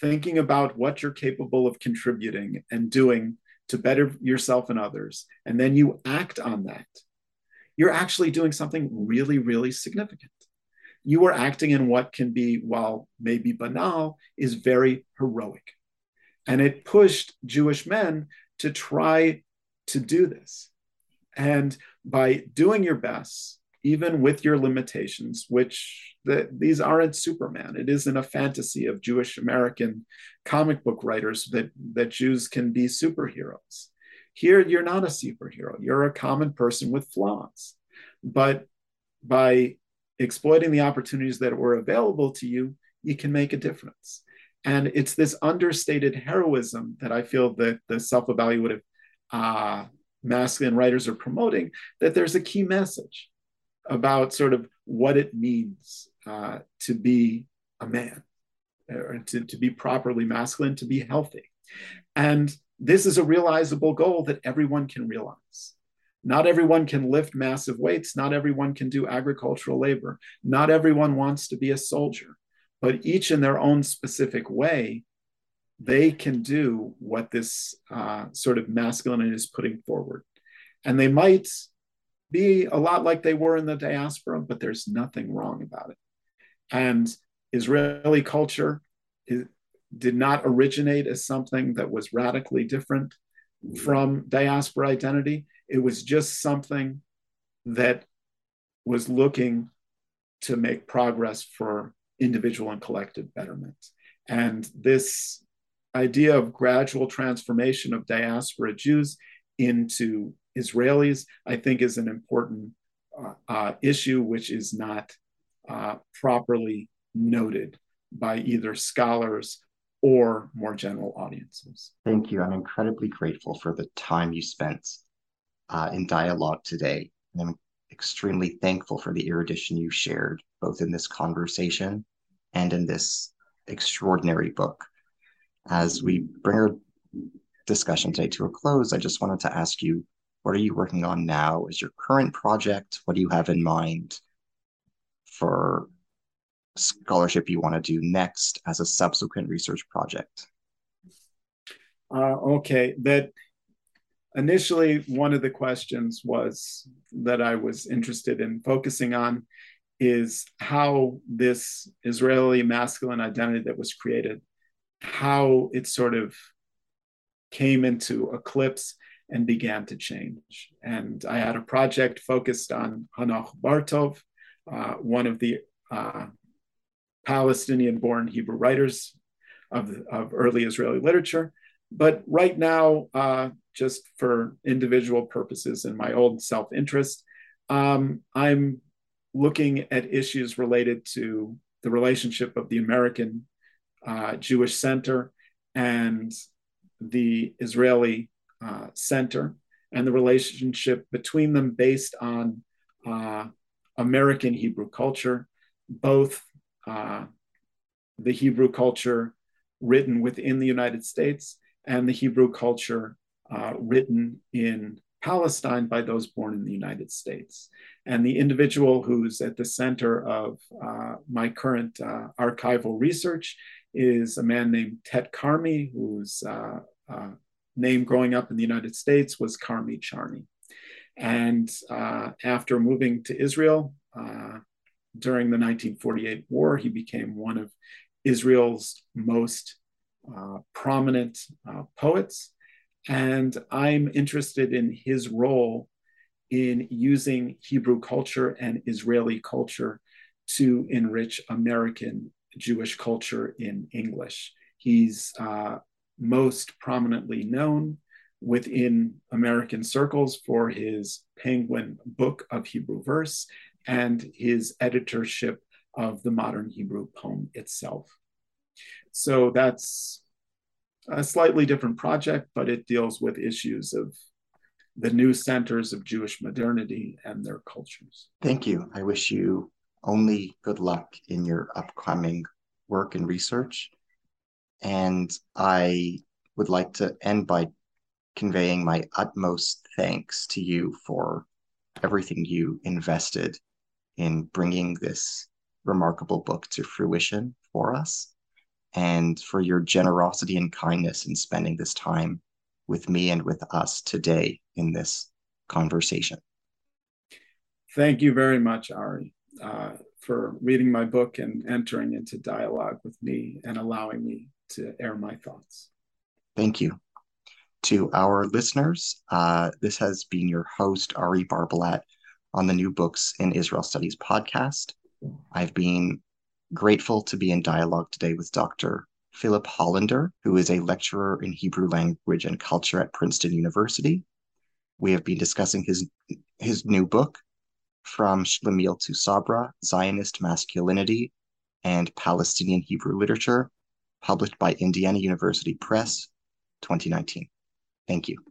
thinking about what you're capable of contributing and doing to better yourself and others, and then you act on that, you're actually doing something really, really significant. You are acting in what can be, while maybe banal, is very heroic. And it pushed Jewish men to try to do this. And by doing your best, even with your limitations, which the, these aren't Superman, it isn't a fantasy of Jewish American comic book writers that, that Jews can be superheroes. Here, you're not a superhero, you're a common person with flaws. But by exploiting the opportunities that were available to you, you can make a difference. And it's this understated heroism that I feel that the self evaluative uh, masculine writers are promoting, that there's a key message about sort of what it means uh, to be a man, or to, to be properly masculine, to be healthy. And this is a realizable goal that everyone can realize. Not everyone can lift massive weights. Not everyone can do agricultural labor. Not everyone wants to be a soldier, but each in their own specific way, they can do what this uh, sort of masculinity is putting forward. And they might be a lot like they were in the diaspora, but there's nothing wrong about it. And Israeli culture did not originate as something that was radically different from diaspora identity. It was just something that was looking to make progress for individual and collective betterment. And this idea of gradual transformation of diaspora Jews into Israelis, I think, is an important uh, uh, issue which is not uh, properly noted by either scholars or more general audiences. Thank you. I'm incredibly grateful for the time you spent uh, in dialogue today. And I'm extremely thankful for the erudition you shared, both in this conversation and in this extraordinary book. As we bring our discussion today to a close, I just wanted to ask you what are you working on now? Is your current project? What do you have in mind for scholarship you want to do next as a subsequent research project? Uh, okay, that initially one of the questions was that I was interested in focusing on is how this Israeli masculine identity that was created, how it sort of came into eclipse and began to change. And I had a project focused on Hanoch Bartov, uh, one of the uh, Palestinian born Hebrew writers of, of early Israeli literature. But right now, uh, just for individual purposes and my own self interest, um, I'm looking at issues related to the relationship of the American uh, Jewish Center and the Israeli uh, Center and the relationship between them based on uh, American Hebrew culture, both uh, the Hebrew culture written within the United States and the Hebrew culture uh, written in Palestine by those born in the United States. And the individual who's at the center of uh, my current uh, archival research is a man named Tet Carmi, whose uh, uh, name growing up in the United States was Carmi Charny. And uh, after moving to Israel during the 1948 war, he became one of Israel's most prominent poets and I'm interested in his role in using Hebrew culture and Israeli culture to enrich American Jewish culture in English. He's uh, most prominently known within American circles for his Penguin Book of Hebrew Verse and his editorship of the modern Hebrew poem itself. So that's a slightly different project, but it deals with issues of the new centers of Jewish modernity and their cultures. Thank you. I wish you only good luck in your upcoming work and research. And I would like to end by conveying my utmost thanks to you for everything you invested in bringing this remarkable book to fruition for us and for your generosity and kindness in spending this time with me and with us today in this conversation. Thank you very much, Ari, uh, for reading my book and entering into dialogue with me and allowing me to air my thoughts. Thank you. To our listeners, uh, this has been your host, Ari Barbalat, on the New Books in Israel Studies podcast. I've been grateful to be in dialogue today with Dr. Philip Hollander, who is a lecturer in Hebrew language and culture at Princeton University. We have been discussing his his new book, From Shlemiel to Sabra, Zionist Masculinity and Palestinian Hebrew Literature, published by Indiana University Press, 2019. Thank you.